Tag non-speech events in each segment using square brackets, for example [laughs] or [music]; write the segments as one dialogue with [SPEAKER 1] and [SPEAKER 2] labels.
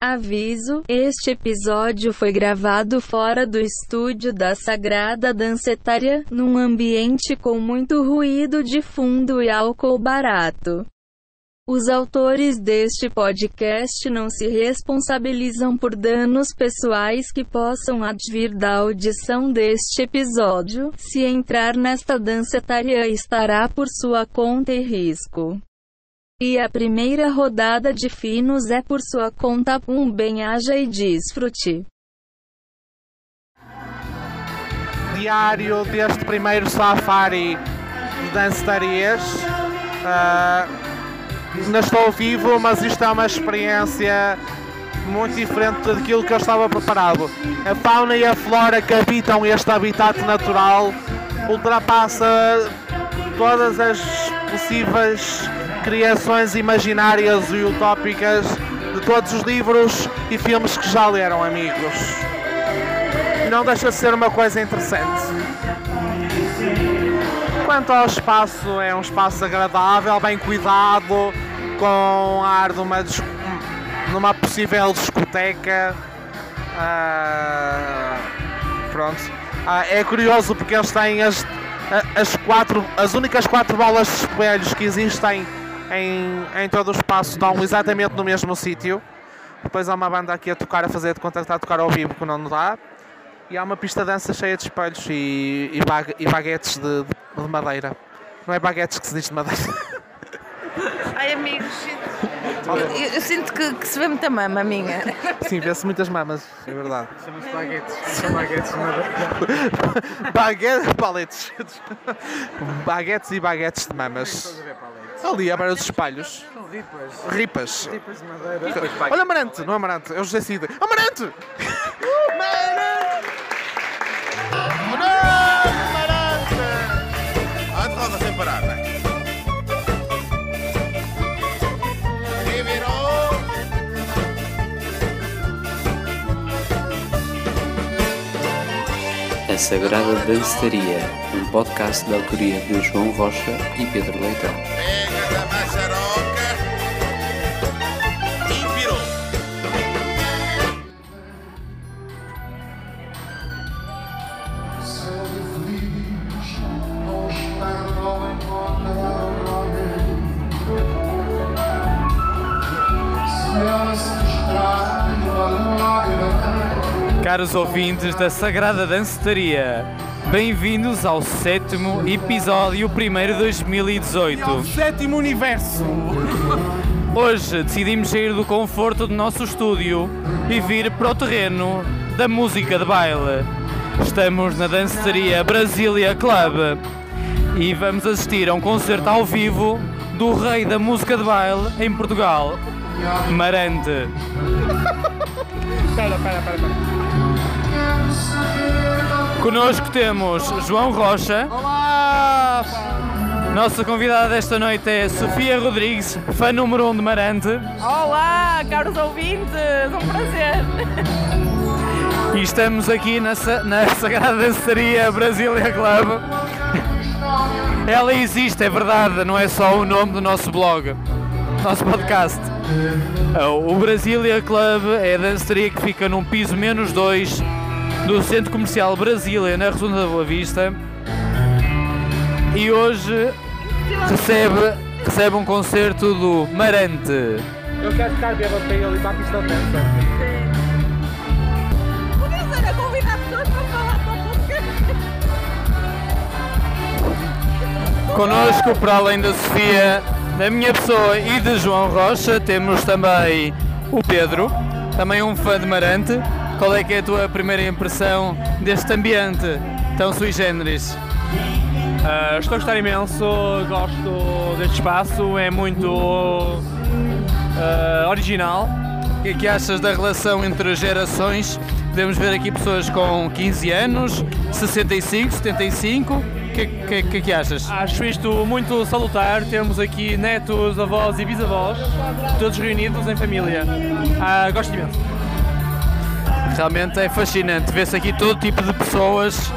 [SPEAKER 1] Aviso: este episódio foi gravado fora do estúdio da Sagrada Dancetária, num ambiente com muito ruído de fundo e álcool barato. Os autores deste podcast não se responsabilizam por danos pessoais que possam advir da audição deste episódio. Se entrar nesta dancetária estará por sua conta e risco. E a primeira rodada de finos é por sua conta. Um bem-aja e desfrute.
[SPEAKER 2] Diário deste primeiro safari de dancetarias. Uh, ainda estou vivo, mas isto é uma experiência muito diferente daquilo que eu estava preparado. A fauna e a flora que habitam este habitat natural ultrapassa todas as possíveis criações imaginárias e utópicas de todos os livros e filmes que já leram, amigos. Não deixa de ser uma coisa interessante. Quanto ao espaço, é um espaço agradável, bem cuidado, com ar de uma, numa possível discoteca. Uh, pronto. Uh, é curioso porque eles têm as, as, quatro, as únicas quatro bolas de espelhos que existem em, em todo o espaço estão exatamente no mesmo sítio. Depois há uma banda aqui a tocar, a fazer de conta que está a tocar ao vivo, que não dá. E há uma pista de dança cheia de espelhos e, e, bag, e baguetes de, de, de, madeira. Não é baguetes que se diz de madeira. [laughs]
[SPEAKER 3] Ai, amigos, eu, eu, eu sinto que, que, se vê muita mama minha.
[SPEAKER 2] Sim, vê-se muitas mamas, é verdade.
[SPEAKER 4] Chama-se baguetes. São baguetes de madeira. [laughs]
[SPEAKER 2] baguetes, paletes. baguetes e baguetes de mamas. Ali, a beira dos espalhos.
[SPEAKER 4] Ripas.
[SPEAKER 2] Ripas.
[SPEAKER 4] Ripas de madeira.
[SPEAKER 2] Olha Amarante, não é Amarante, é o José Cida. Amarante!
[SPEAKER 5] Amarante! Amarante! Ande roda sem parar, né? E virou!
[SPEAKER 6] A Sagrada Danceteria, um podcast da autoria de João Rocha e Pedro Leitão.
[SPEAKER 5] Pega da maçaroca e virou!
[SPEAKER 7] Caros ouvintes da Sagrada Danceteria, bem-vindos ao sétimo episódio, primeiro de 2018.
[SPEAKER 2] Sétimo universo!
[SPEAKER 7] Hoje decidimos sair do conforto do nosso estúdio e vir para o terreno da música de baile. Estamos na Danceteria Brasília Club e vamos assistir a um concerto ao vivo do rei da música de baile em Portugal, Marante.
[SPEAKER 2] Espera, espera, espera.
[SPEAKER 7] Connosco temos João Rocha.
[SPEAKER 2] Olá!
[SPEAKER 7] Nossa convidada desta noite é Sofia Rodrigues, fã número 1 um de Marante.
[SPEAKER 3] Olá, caros ouvintes, um prazer.
[SPEAKER 7] E estamos aqui na, na Sagrada Danceria Brasília Club. Ela existe, é verdade, não é só o nome do nosso blog, nosso podcast. O Brasília Club é a danceteria que fica num piso menos 2 do Centro Comercial Brasília, na Rotunda da Boa Vista. E hoje recebe, recebe um concerto do Marante.
[SPEAKER 2] Eu quero ficar bêbado para ele ir para a pista de dança.
[SPEAKER 3] Podia ser a convidar pessoas para falar com
[SPEAKER 7] Connosco, para além da Sofia, da minha pessoa e de João Rocha, temos também o Pedro, também um fã de Marante. Qual é que é a tua primeira impressão deste ambiente tão sui generis?
[SPEAKER 8] Ah, estou a gostar imenso, gosto deste espaço, é muito ah, original.
[SPEAKER 7] O que é que achas da relação entre gerações? Podemos ver aqui pessoas com 15 anos, 65, 75. O que, que, que, que achas?
[SPEAKER 8] Acho isto muito salutar, temos aqui netos, avós e bisavós, todos reunidos em família. Ah, gosto imenso.
[SPEAKER 7] Realmente é fascinante, vê-se aqui todo tipo de pessoas.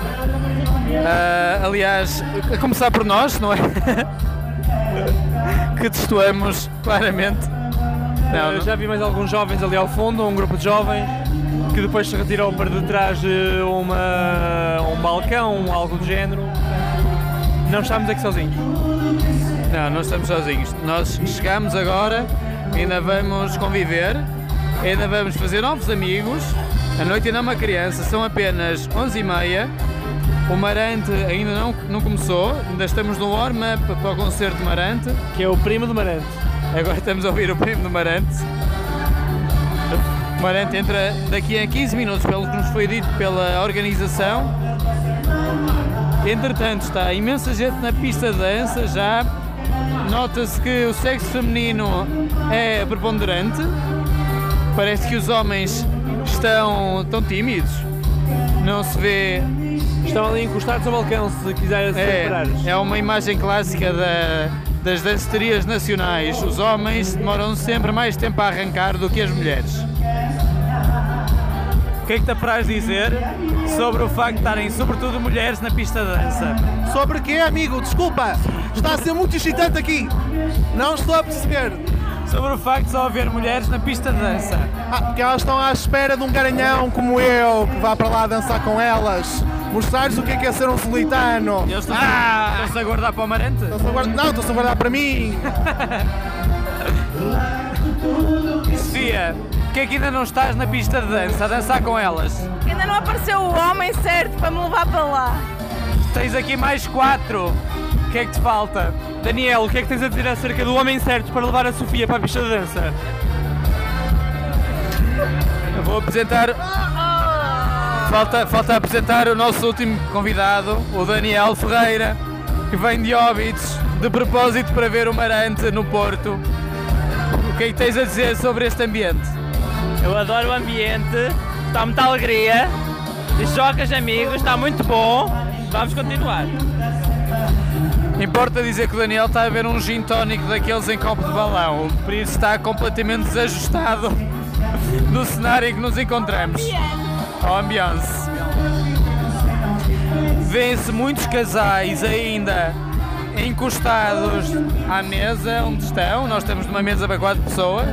[SPEAKER 7] Ah, aliás, a começar por nós, não é? [laughs] que destoamos claramente. Não, não.
[SPEAKER 8] Já vi mais alguns jovens ali ao fundo, um grupo de jovens que depois se retirou para detrás de uma, um balcão, algo do género. Não estamos aqui sozinhos.
[SPEAKER 7] Não, não estamos sozinhos. Nós chegamos agora, ainda vamos conviver, ainda vamos fazer novos amigos. A noite ainda é uma criança, são apenas 11h30. O Marante ainda não, não começou, ainda estamos no warm-up para o concerto de Marante.
[SPEAKER 8] Que é o primo do Marante.
[SPEAKER 7] Agora estamos a ouvir o primo do Marante. O Marante entra daqui a 15 minutos, pelo que nos foi dito pela organização. Entretanto, está imensa gente na pista de dança já. Nota-se que o sexo feminino é preponderante. Parece que os homens estão tão tímidos. Não se vê.
[SPEAKER 8] Estão ali encostados ao balcão se quiserem se separar.
[SPEAKER 7] É, é uma imagem clássica da- das danceterias nacionais. Os homens demoram sempre mais tempo a arrancar do que as mulheres.
[SPEAKER 8] O que é que te apraz dizer sobre o facto de estarem sobretudo mulheres na pista de dança?
[SPEAKER 2] Sobre quê, amigo? Desculpa. Está a ser muito excitante aqui. Não estou a perceber.
[SPEAKER 8] Sobre o facto de só haver mulheres na pista de dança.
[SPEAKER 2] Ah, porque elas estão à espera de um garanhão como eu, que vá para lá dançar com elas. Mostrar-lhes o que é, que é ser um solitano.
[SPEAKER 7] Eles estão
[SPEAKER 2] Ah!
[SPEAKER 7] estão-se a guardar para o Marante?
[SPEAKER 2] Estão-se a guardar- Não, estão-se a guardar para mim. [laughs]
[SPEAKER 7] Sofia, que é que ainda não estás na pista de dança a dançar com elas?
[SPEAKER 3] Ainda não apareceu o homem certo para me levar para lá.
[SPEAKER 7] Tens aqui mais quatro. O que é que te falta?
[SPEAKER 8] Daniel, o que é que tens a dizer acerca do homem certo para levar a Sofia para a pista de dança?
[SPEAKER 7] Eu vou apresentar. Falta, falta apresentar o nosso último convidado, o Daniel Ferreira, que vem de Óbidos de propósito para ver o Marante no Porto. O que é que tens a dizer sobre este ambiente?
[SPEAKER 9] Eu adoro o ambiente, está muita alegria, jogas amigos, está muito bom. Vamos continuar.
[SPEAKER 7] Importa dizer que o Daniel está a ver um gin tónico daqueles em copo de balão, por isso está completamente desajustado [laughs] do cenário em que nos encontramos. Ao ambiance. Vêem-se muitos casais ainda encostados à mesa onde estão. Nós estamos numa mesa para quatro pessoas.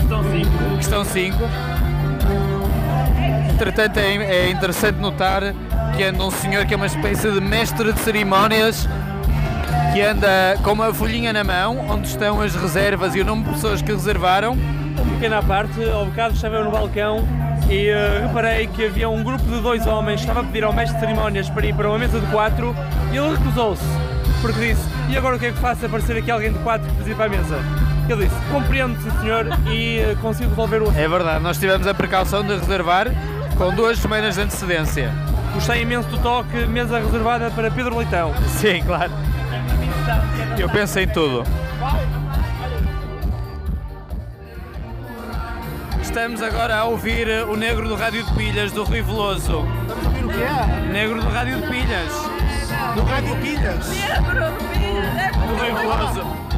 [SPEAKER 8] Estão cinco.
[SPEAKER 7] Estão cinco. Entretanto, é, é interessante notar que anda um senhor que é uma espécie de mestre de cerimónias que anda com uma folhinha na mão onde estão as reservas e o nome de pessoas que reservaram.
[SPEAKER 8] Uma pequena parte, ao bocado estava eu no balcão e eh, reparei que havia um grupo de dois homens que estava a pedir ao mestre de cerimónias para ir para uma mesa de quatro e ele recusou-se, porque disse, e agora o que é que faço aparecer aqui alguém de quatro que precisa ir para a mesa? Ele disse, compreendo, sim senhor, e eh, consigo resolver o
[SPEAKER 7] É verdade, nós tivemos a precaução de reservar com duas semanas de antecedência.
[SPEAKER 8] Gostei imenso do toque, mesa reservada para Pedro Leitão. [laughs]
[SPEAKER 7] Sim, claro. Eu penso em tudo. Estamos agora a ouvir o Negro do Rádio de Pilhas do Rui Veloso.
[SPEAKER 2] Estamos a ouvir o que é?
[SPEAKER 7] Negro do Rádio de Pilhas.
[SPEAKER 2] Do Rádio Pilhas.
[SPEAKER 7] Do Rui Veloso.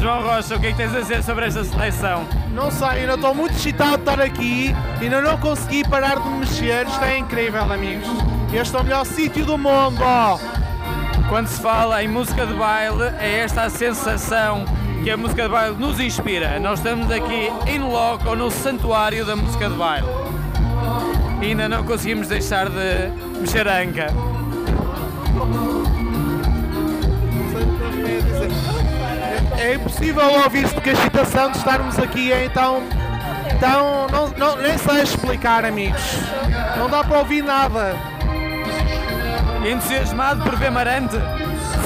[SPEAKER 7] João Rocha, o que é que tens a dizer sobre esta seleção?
[SPEAKER 2] Não sei, ainda estou muito excitado de estar aqui. Ainda não consegui parar de me mexer. Isto é incrível, amigos. Este é o melhor sítio do mundo.
[SPEAKER 7] Quando se fala em música de baile, é esta a sensação que a música de baile nos inspira. Nós estamos aqui em loco, no santuário da música de baile. E ainda não conseguimos deixar de mexer a anca.
[SPEAKER 2] É impossível ouvir-se porque a excitação de estarmos aqui é então. Então, não, não, nem sei explicar, amigos. Não dá para ouvir nada.
[SPEAKER 7] Entusiasmado por ver Marante?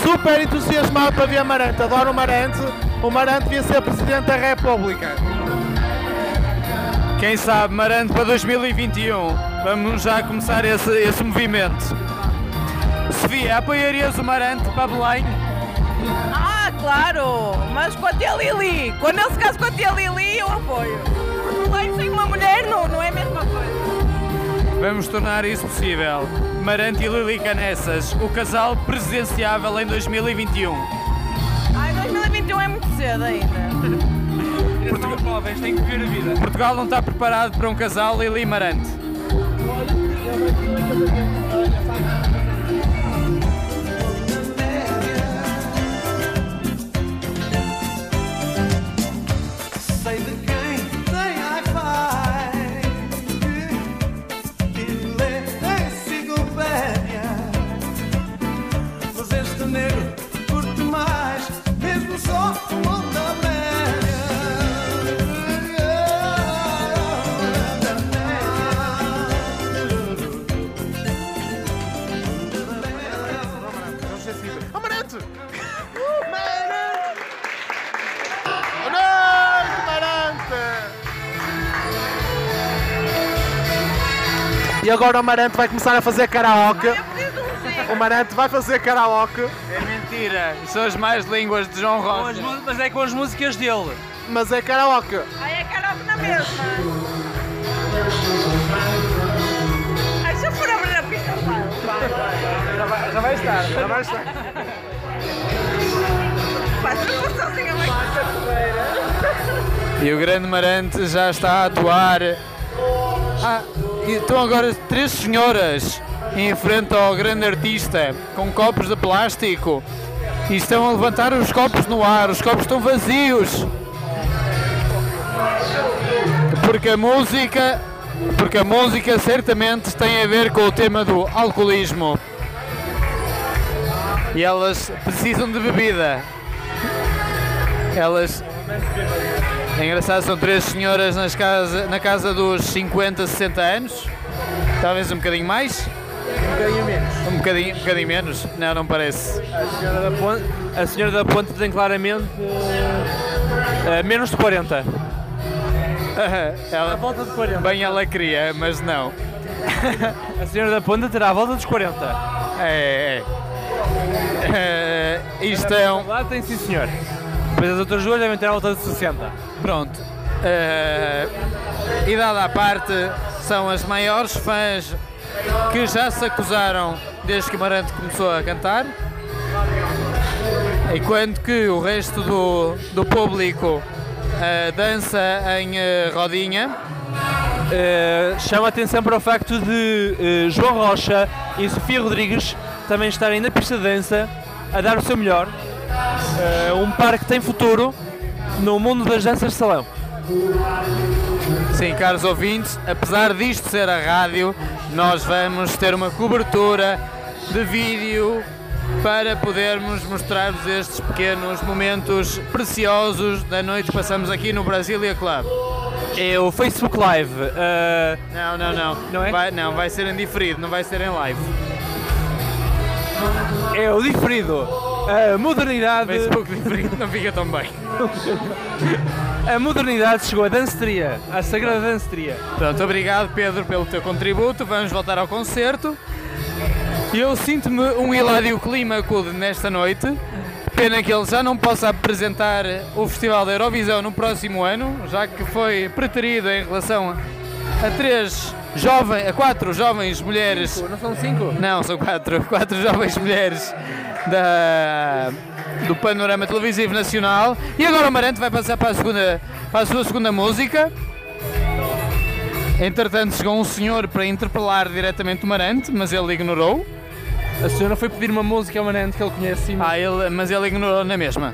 [SPEAKER 2] Super entusiasmado para ver Amarante. Adoro o Marante. O Marante devia ser Presidente da República.
[SPEAKER 7] Quem sabe, Marante para 2021. Vamos já começar esse, esse movimento. Sofia, apoiarias o Marante para Belém?
[SPEAKER 3] Ah, claro! Mas com a tia Lili, quando ele se casa com a tia Lili, eu apoio. Porque sem uma mulher não, não é a mesma coisa.
[SPEAKER 7] Vamos tornar isso possível. Marante e Lili Canessas, o casal presidenciável em 2021.
[SPEAKER 3] Ai, 2021 é muito cedo ainda.
[SPEAKER 8] Portugal jovens têm que viver a vida.
[SPEAKER 7] Portugal não está preparado para um casal Lili Marante.
[SPEAKER 10] E
[SPEAKER 2] agora o Amarante vai começar a fazer karaoke. O Amarante vai fazer karaoke.
[SPEAKER 7] É mentira, são as mais línguas de João Rosa.
[SPEAKER 8] Mas é com as músicas dele.
[SPEAKER 2] Mas é karaoke.
[SPEAKER 3] Ai, é karaoke na mesma. Ai, se eu for abrir a pista, vai.
[SPEAKER 2] Já vai estar, já vai estar.
[SPEAKER 3] Vai, sozinha, vai.
[SPEAKER 7] E o grande Marante já está a atuar. Ah, estão agora três senhoras em frente ao grande artista com copos de plástico e estão a levantar os copos no ar. Os copos estão vazios. Porque a música, porque a música certamente tem a ver com o tema do alcoolismo. E elas precisam de bebida. Elas é engraçado, são três senhoras nas casa, na casa dos 50, 60 anos. Talvez um bocadinho mais.
[SPEAKER 8] Um bocadinho menos.
[SPEAKER 7] Um bocadinho, um bocadinho menos. Não, não parece.
[SPEAKER 8] A senhora da Ponte, a senhora da Ponte tem claramente eh, eh, menos de 40. [laughs]
[SPEAKER 7] Ela,
[SPEAKER 8] À volta de 40.
[SPEAKER 7] bem ela queria, mas não.
[SPEAKER 8] A senhora da Ponte terá à volta dos 40.
[SPEAKER 7] É, é. É, isto é um.
[SPEAKER 8] Lá tem sim senhor. Depois as outras duas devem ter à volta de 60.
[SPEAKER 7] Pronto. É, idade à parte, são as maiores fãs que já se acusaram desde que Marante começou a cantar. Enquanto que o resto do, do público eh, dança em eh, rodinha.
[SPEAKER 8] Eh, chama a atenção para o facto de eh, João Rocha e Sofia Rodrigues também estarem na pista de dança a dar o seu melhor. Eh, um par que tem futuro no mundo das danças de salão.
[SPEAKER 7] Sim, caros ouvintes, apesar disto ser a rádio, nós vamos ter uma cobertura de vídeo para podermos mostrar-vos estes pequenos momentos preciosos da noite que passamos aqui no Brasília Club.
[SPEAKER 8] É o Facebook Live. eh,
[SPEAKER 7] Não, não, não.
[SPEAKER 8] Não é?
[SPEAKER 7] Vai, não, vai ser em diferido, não vai ser em live.
[SPEAKER 8] É o diferido. A modernidade,
[SPEAKER 7] Facebook diferido não fica tão bem.
[SPEAKER 8] a modernidade chegou à danceteria, à sagrada danceteria.
[SPEAKER 7] Pronto, obrigado Pedro pelo teu contributo. Vamos voltar ao concerto. Eu sinto-me um hilário clímaco nesta noite. Pena que ele já não possa apresentar o Festival da Eurovisão no próximo ano, já que foi preterido em relação a três jovens, a quatro jovens mulheres.
[SPEAKER 8] Não são cinco?
[SPEAKER 7] Não, são quatro, quatro jovens mulheres da, do panorama televisivo nacional. E agora o Marante vai passar para a, segunda, para a sua segunda música. Entretanto, chegou um senhor para interpelar diretamente o Marante, mas ele ignorou.
[SPEAKER 8] A senhora foi pedir uma música ao Manente que ele conhece.
[SPEAKER 7] Ah, ele, mas ele ignorou na mesma.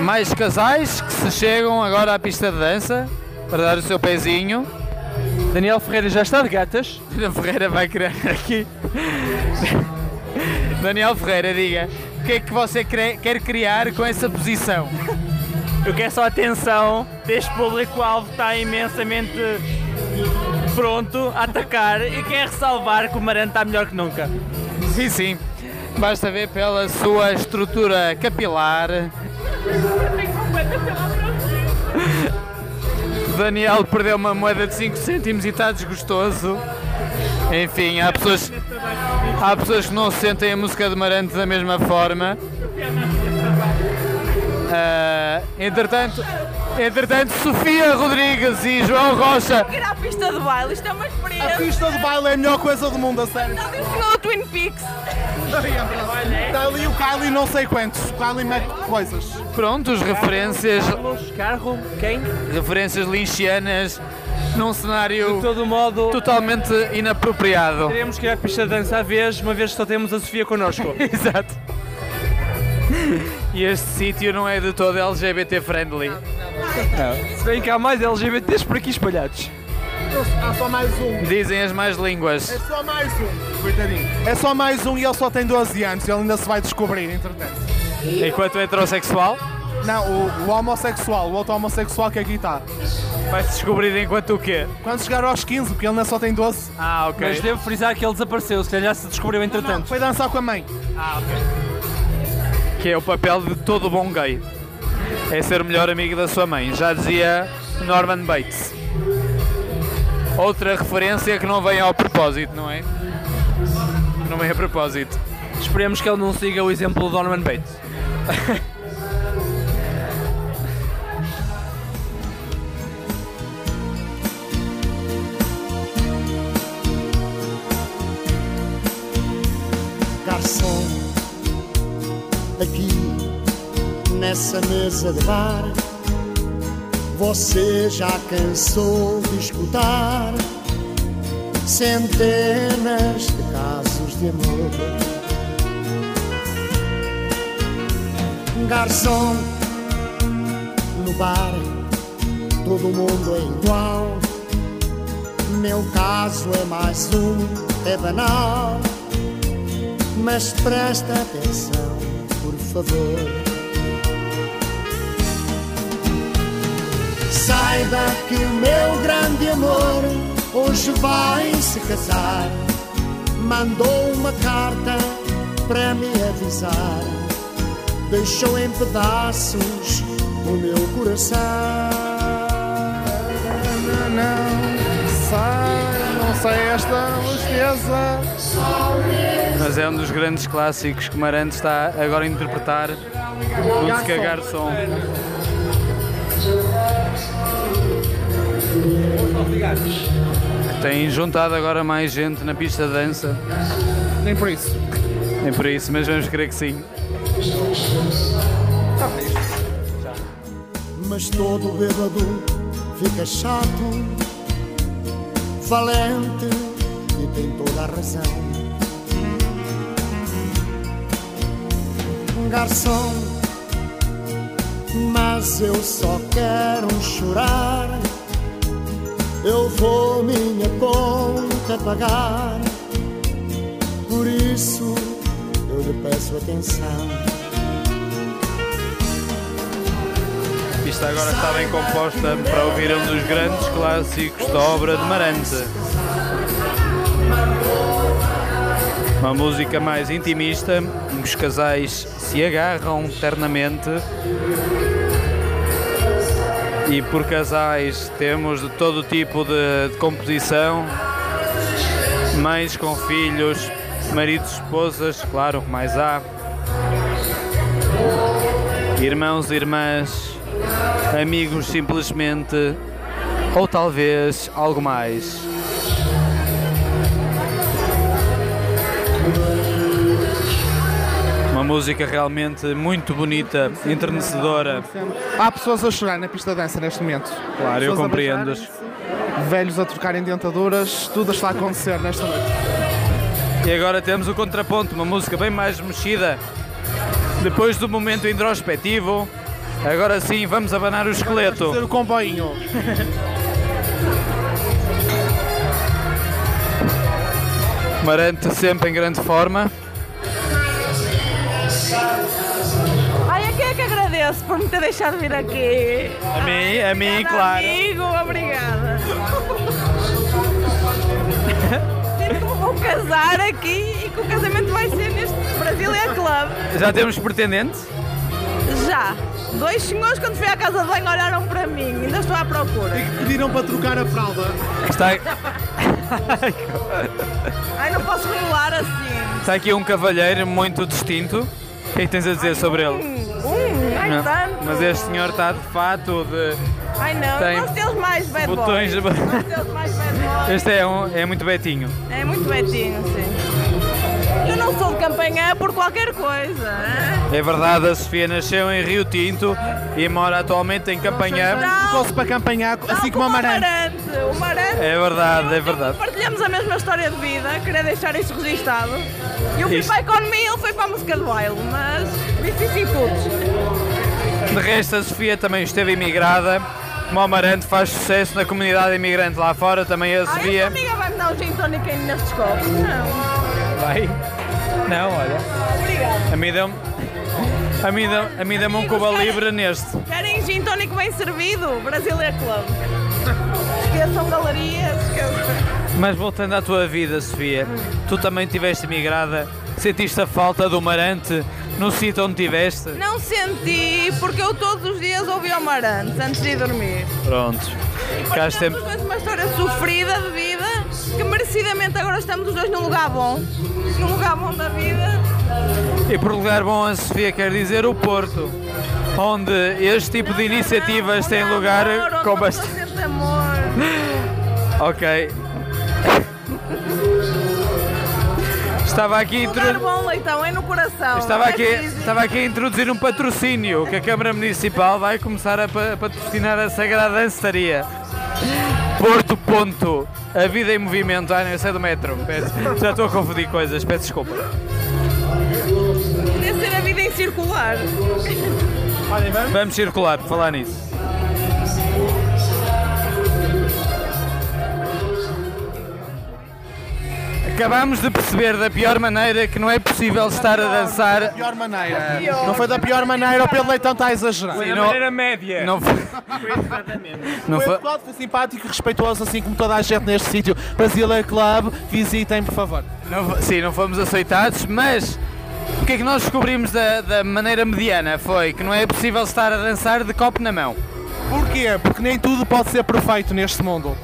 [SPEAKER 7] Mais casais que se chegam agora à pista de dança para dar o seu pezinho.
[SPEAKER 8] Daniel Ferreira já está de gatas. [laughs]
[SPEAKER 7] Daniel Ferreira vai criar aqui. Daniel Ferreira, diga, o que é que você quer criar com essa posição?
[SPEAKER 9] Eu quero só a atenção deste público-alvo que está imensamente pronto a atacar e quer ressalvar que o Marante está melhor que nunca.
[SPEAKER 7] Sim, sim. Basta ver pela sua estrutura capilar. Daniel perdeu uma moeda de 5 cêntimos e está desgostoso. Enfim, há pessoas, há pessoas que não sentem a música de Marante da mesma forma. Ah, entretanto, entretanto, Sofia Rodrigues e João Rocha
[SPEAKER 3] Ir à pista de baile, isto é uma experiência.
[SPEAKER 2] A pista de baile é a melhor coisa do mundo, a sério.
[SPEAKER 3] Não Twin Peaks.
[SPEAKER 2] Está ali o Kylie não sei quantos. O Kylie mete coisas.
[SPEAKER 7] Prontos, referências,
[SPEAKER 8] Carlos, Carro, quem?
[SPEAKER 7] referências linchianas num cenário
[SPEAKER 8] De todo modo,
[SPEAKER 7] totalmente inapropriado.
[SPEAKER 8] teremos que ir à pista de dança à vez, uma vez que só temos a Sofia connosco. [laughs]
[SPEAKER 7] Exato. E este sítio não é de todo LGBT friendly.
[SPEAKER 8] Se bem que há mais LGBTs por aqui espalhados.
[SPEAKER 2] Há só mais um.
[SPEAKER 7] Dizem as mais línguas.
[SPEAKER 2] É só mais um. Coitadinho. É só mais um e ele só tem 12 anos. Ele ainda se vai descobrir, entretanto.
[SPEAKER 7] Enquanto heterossexual,
[SPEAKER 2] Não, o, o homossexual, o outro homossexual que aqui está.
[SPEAKER 7] vai-se descobrir enquanto o quê?
[SPEAKER 2] Quando chegar aos 15, porque ele ainda só tem 12.
[SPEAKER 7] Ah, ok.
[SPEAKER 8] Mas devo frisar que ele desapareceu, se calhar já se descobriu entretanto.
[SPEAKER 2] Foi dançar com a mãe.
[SPEAKER 7] Que é o papel de todo bom gay. É ser o melhor amigo da sua mãe. Já dizia Norman Bates. Outra referência que não vem ao propósito, não é? Não vem a propósito.
[SPEAKER 8] Esperemos que ele não siga o exemplo do Norman Bates.
[SPEAKER 10] Garçom, aqui nessa mesa de bar, você já cansou de escutar centenas de casos de amor. Garçom, no bar, todo mundo é igual. Meu caso é mais um, é banal. Mas presta atenção, por favor. Saiba que o meu grande amor hoje vai se casar. Mandou uma carta para me avisar. Deixou em pedaços o meu coração.
[SPEAKER 2] Não, não sei, não sei esta tristeza.
[SPEAKER 7] Mas é um dos grandes clássicos que Marante está agora a interpretar. Música Garçom. Que tem juntado agora mais gente na pista de dança.
[SPEAKER 2] Nem por isso.
[SPEAKER 7] Nem por isso, mas vamos crer que sim.
[SPEAKER 10] Mas todo bêbado fica chato, valente e tem toda a razão. Garçom, mas eu só quero chorar. Eu vou minha conta pagar, por isso eu lhe peço atenção.
[SPEAKER 7] A pista agora está bem composta para ouvir um dos grandes clássicos da obra de Marante. Uma música mais intimista, os casais se agarram ternamente. E por casais temos de todo tipo de, de composição, mães com filhos, maridos, esposas, claro, mais há, irmãos, irmãs, amigos simplesmente, ou talvez algo mais. Música realmente muito bonita, enternecedora.
[SPEAKER 2] Há pessoas a chorar na pista de dança neste momento.
[SPEAKER 7] Claro, eu
[SPEAKER 2] beijarem-se, Velhos a trocarem dentaduras, tudo está a acontecer nesta noite.
[SPEAKER 7] E agora temos o contraponto, uma música bem mais mexida. Depois do momento introspectivo, agora sim vamos abanar o esqueleto.
[SPEAKER 2] Fazer o comboinho.
[SPEAKER 7] Marante sempre em grande forma.
[SPEAKER 3] É que agradeço por me ter deixado vir aqui?
[SPEAKER 7] A mim, a mim, claro.
[SPEAKER 3] Amigo, obrigada. Vou casar aqui e que o casamento vai ser neste Brasília Club.
[SPEAKER 7] Já temos pretendente?
[SPEAKER 3] Já. Dois senhores, quando fui à casa de banho, olharam para mim. Ainda estou à procura.
[SPEAKER 2] Pediram para trocar a fralda.
[SPEAKER 7] Está,
[SPEAKER 3] Ai, não posso revelar assim.
[SPEAKER 7] está aqui um cavalheiro muito distinto. O que é que tens a dizer sobre ele?
[SPEAKER 3] Hum, ai, tanto.
[SPEAKER 7] Mas este senhor está de fato de.
[SPEAKER 3] Ai, não.
[SPEAKER 7] tem
[SPEAKER 3] gosto deles mais bad
[SPEAKER 7] botões
[SPEAKER 3] boys.
[SPEAKER 7] de-
[SPEAKER 3] Gosto deles mais bad boys.
[SPEAKER 7] Este é, um, é muito betinho.
[SPEAKER 3] É muito betinho, sim. Eu não sou de campanha por qualquer coisa. hein?
[SPEAKER 7] É verdade, a Sofia nasceu em Rio Tinto e mora atualmente em Campanhã.
[SPEAKER 2] Ficou-se para campanhar, assim como a Marante.
[SPEAKER 3] Marante. O Marante.
[SPEAKER 7] É verdade, é verdade.
[SPEAKER 3] Partilhamos a mesma história de vida, queria deixar isso registado. Eu fui
[SPEAKER 7] Isto-
[SPEAKER 3] para a economia, ele foi para a música do baile, mas vicissitudes.
[SPEAKER 7] De resto, a Sofia também esteve imigrada. Como o Amarante faz sucesso na comunidade imigrante lá fora, também a
[SPEAKER 3] Ah,
[SPEAKER 7] Sofia.
[SPEAKER 3] amiga vai me dar um gin tônico aí nestes copos? Não.
[SPEAKER 7] Vai? Não, olha.
[SPEAKER 3] Obrigada.
[SPEAKER 7] A mim deu a mim deu- a mim deu-me um cuba livre neste.
[SPEAKER 3] Querem gin tônico bem servido? Brasileiro Club. Esqueçam galerias, esqueçam.
[SPEAKER 7] Mas voltando à tua vida, Sofia, tu também tiveste imigrada, sentiste a falta do Marante no sítio onde tiveste?
[SPEAKER 3] Não senti, porque eu todos os dias ouvi o Marante antes de ir dormir.
[SPEAKER 7] Pronto. Cá
[SPEAKER 3] Temos dois uma história sofrida de vida, que merecidamente agora estamos os dois num lugar bom. Num lugar bom da vida.
[SPEAKER 7] E por lugar bom, a Sofia quer dizer o Porto, onde este tipo de iniciativas têm lugar
[SPEAKER 3] Amor,
[SPEAKER 7] com bastante.
[SPEAKER 3] amor. [laughs]
[SPEAKER 7] Ok. Estava aqui a
[SPEAKER 3] Lugar
[SPEAKER 7] intro-
[SPEAKER 3] bom, leitão, é no coração.
[SPEAKER 7] Estava
[SPEAKER 3] não é
[SPEAKER 7] aqui, estava aqui a introduzir um patrocínio que a Câmara Municipal vai começar a, pa- a patrocinar a Sagrada Dançaria. Ponto, a vida em movimento. Ah, não, eu sei do metro. Peço- já estou a confundir coisas, peço desculpa.
[SPEAKER 3] Podia ser a vida em circular.
[SPEAKER 7] Vamos circular, por falar nisso. Acabámos de perceber da pior maneira que não é possível estar a dançar.
[SPEAKER 2] pior maneira. Não foi da pior maneira, o Pedro Leitão está a exagerar.
[SPEAKER 7] Sim,
[SPEAKER 8] Da maneira média.
[SPEAKER 7] Não foi. [laughs] Não
[SPEAKER 2] Foi
[SPEAKER 7] foi.
[SPEAKER 2] foi simpático e respeitoso, assim como toda a gente neste sítio. Brasileiro Club, visitem, por favor.
[SPEAKER 7] Não, sim, não fomos aceitados, mas o que é que nós descobrimos da, da maneira mediana? Foi que não é possível estar a dançar de copo na mão.
[SPEAKER 2] Porquê? Porque nem tudo pode ser perfeito neste mundo.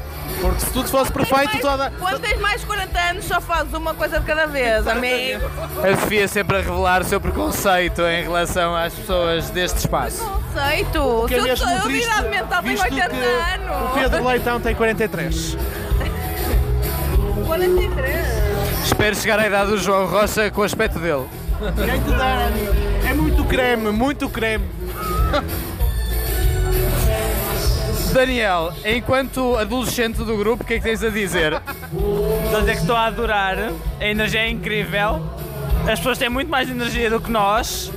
[SPEAKER 2] Porque se tudo fosse perfeito,
[SPEAKER 3] Mais-
[SPEAKER 2] toda.
[SPEAKER 3] Quando tens mais de 40 anos, só fazes uma coisa de cada vez, amigo.
[SPEAKER 7] A Sofia sempre a revelar o seu preconceito em relação às pessoas deste espaço.
[SPEAKER 3] Conceito.
[SPEAKER 2] Que é
[SPEAKER 3] Se eu,
[SPEAKER 2] mesmo
[SPEAKER 3] sou- eu de
[SPEAKER 2] triste,
[SPEAKER 3] idade mental tenho
[SPEAKER 2] visto
[SPEAKER 3] 80
[SPEAKER 2] que
[SPEAKER 3] anos.
[SPEAKER 2] O Pedro Leitão tem 43.
[SPEAKER 3] 43. [laughs]
[SPEAKER 7] Espero chegar à idade do João Rocha com o aspecto dele.
[SPEAKER 2] Quem te dera? É muito creme, muito creme. [laughs]
[SPEAKER 7] Daniel, enquanto adolescente do grupo, o que é que tens a dizer?
[SPEAKER 9] Estou a dizer que estou a adorar, a energia é incrível, as pessoas têm muito mais energia do que nós.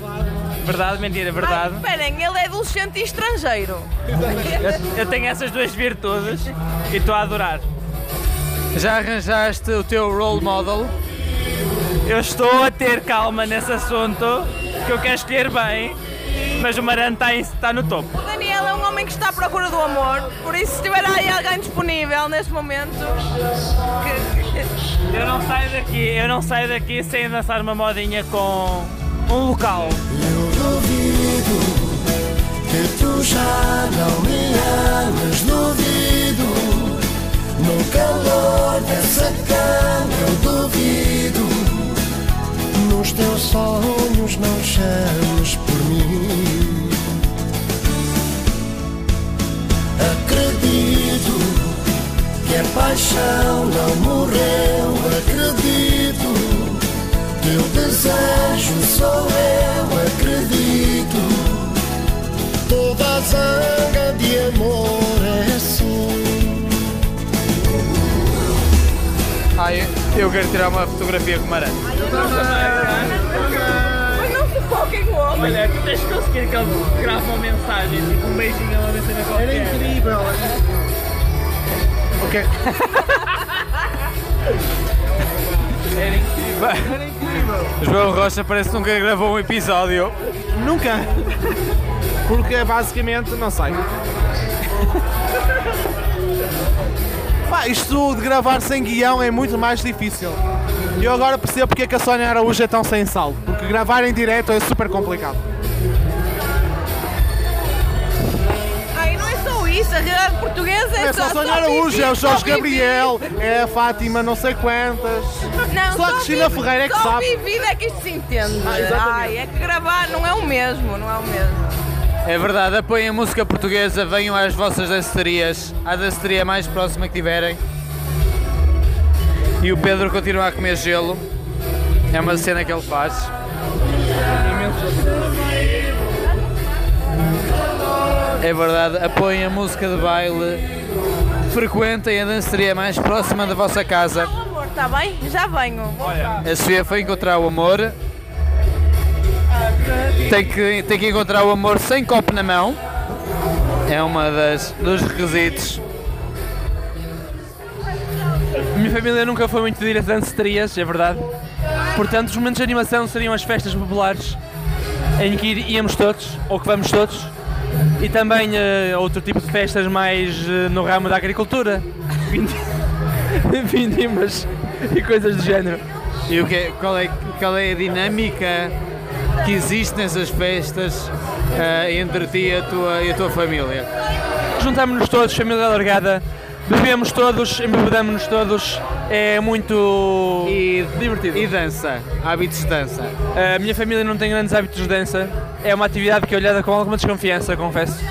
[SPEAKER 9] Verdade, mentira, verdade.
[SPEAKER 3] Ai, esperem, ele é adolescente e estrangeiro.
[SPEAKER 9] Eu, eu tenho essas duas virtudes e estou a adorar.
[SPEAKER 7] Já arranjaste o teu role model?
[SPEAKER 9] Eu estou a ter calma nesse assunto, que eu quero escolher bem, mas o Marante está, está no topo.
[SPEAKER 3] Daniel é um homem que está à procura do amor, por isso se tiver aí alguém disponível neste momento, que-
[SPEAKER 9] Eu não saio daqui, eu não saio daqui sem dançar uma modinha com um local.
[SPEAKER 10] Eu duvido que tu já não me amas, duvido. No calor dessa cama eu duvido. Nos teus sonhos não chames por mim. Acredito que a paixão não morreu. Acredito teu desejo sou eu, acredito. Toda zanga de amor é assim.
[SPEAKER 7] Ai, eu quero tirar uma fotografia com o
[SPEAKER 3] No homem.
[SPEAKER 9] Olha, tu tens que conseguir que ele grave uma mensagem, tipo um beijinho a uma mensagem qualquer.
[SPEAKER 2] Era incrível. Ok.
[SPEAKER 9] Era incrível.
[SPEAKER 7] João Rocha parece que nunca gravou um episódio.
[SPEAKER 2] Nunca. Porque basicamente não sei. Pá, isto de gravar sem guião é muito mais difícil. E eu agora percebo porque é que a Sónia Araújo é tão sem sal. Porque gravar em direto é super complicado.
[SPEAKER 3] Ai, não é só isso, a realidade portuguesa é,
[SPEAKER 2] É só a Sónia Araújo,
[SPEAKER 3] Vivi,
[SPEAKER 2] é o
[SPEAKER 3] só
[SPEAKER 2] Jorge
[SPEAKER 3] Vivi.
[SPEAKER 2] Gabriel, é a Fátima não sei quantas.
[SPEAKER 3] Não,
[SPEAKER 2] Só a Cristina
[SPEAKER 3] Vivi-
[SPEAKER 2] Ferreira é que
[SPEAKER 3] só
[SPEAKER 2] sabe.
[SPEAKER 3] vivida é que isto se entende.
[SPEAKER 2] Ah, exatamente.
[SPEAKER 3] Ai, é que gravar não é o mesmo, não é o mesmo.
[SPEAKER 7] É verdade, apoiem a música portuguesa, venham às vossas dancerias, à danceria mais próxima que tiverem. E o Pedro continua a comer gelo. É uma cena que ele faz. É verdade, apoiem a música de baile, frequentem a danceria mais próxima da vossa casa.
[SPEAKER 3] Amor, está bem? Já venho. Já.
[SPEAKER 7] A Sofia foi encontrar o amor. Tem que, tem que encontrar o amor sem copo na mão. É uma das dos requisitos.
[SPEAKER 8] A minha família nunca foi muito de ir a danceterias, é verdade. Portanto, os momentos de animação seriam as festas populares em que íamos todos, ou que vamos todos. E também eh, outro tipo de festas mais eh, no ramo da agricultura. [laughs] Vindi- [laughs] Vindimas e coisas do género.
[SPEAKER 7] E o que é- qual, é, qual é a dinâmica que existe nessas festas ah, entre ti e a tua, e a tua família?
[SPEAKER 8] Juntamos-nos todos, família alargada, bebemos todos, embebedamos-nos todos. É muito divertido.
[SPEAKER 7] E dança? Hábitos de dança?
[SPEAKER 8] A minha família não tem grandes hábitos de dança. É uma atividade que é olhada com alguma desconfiança, confesso.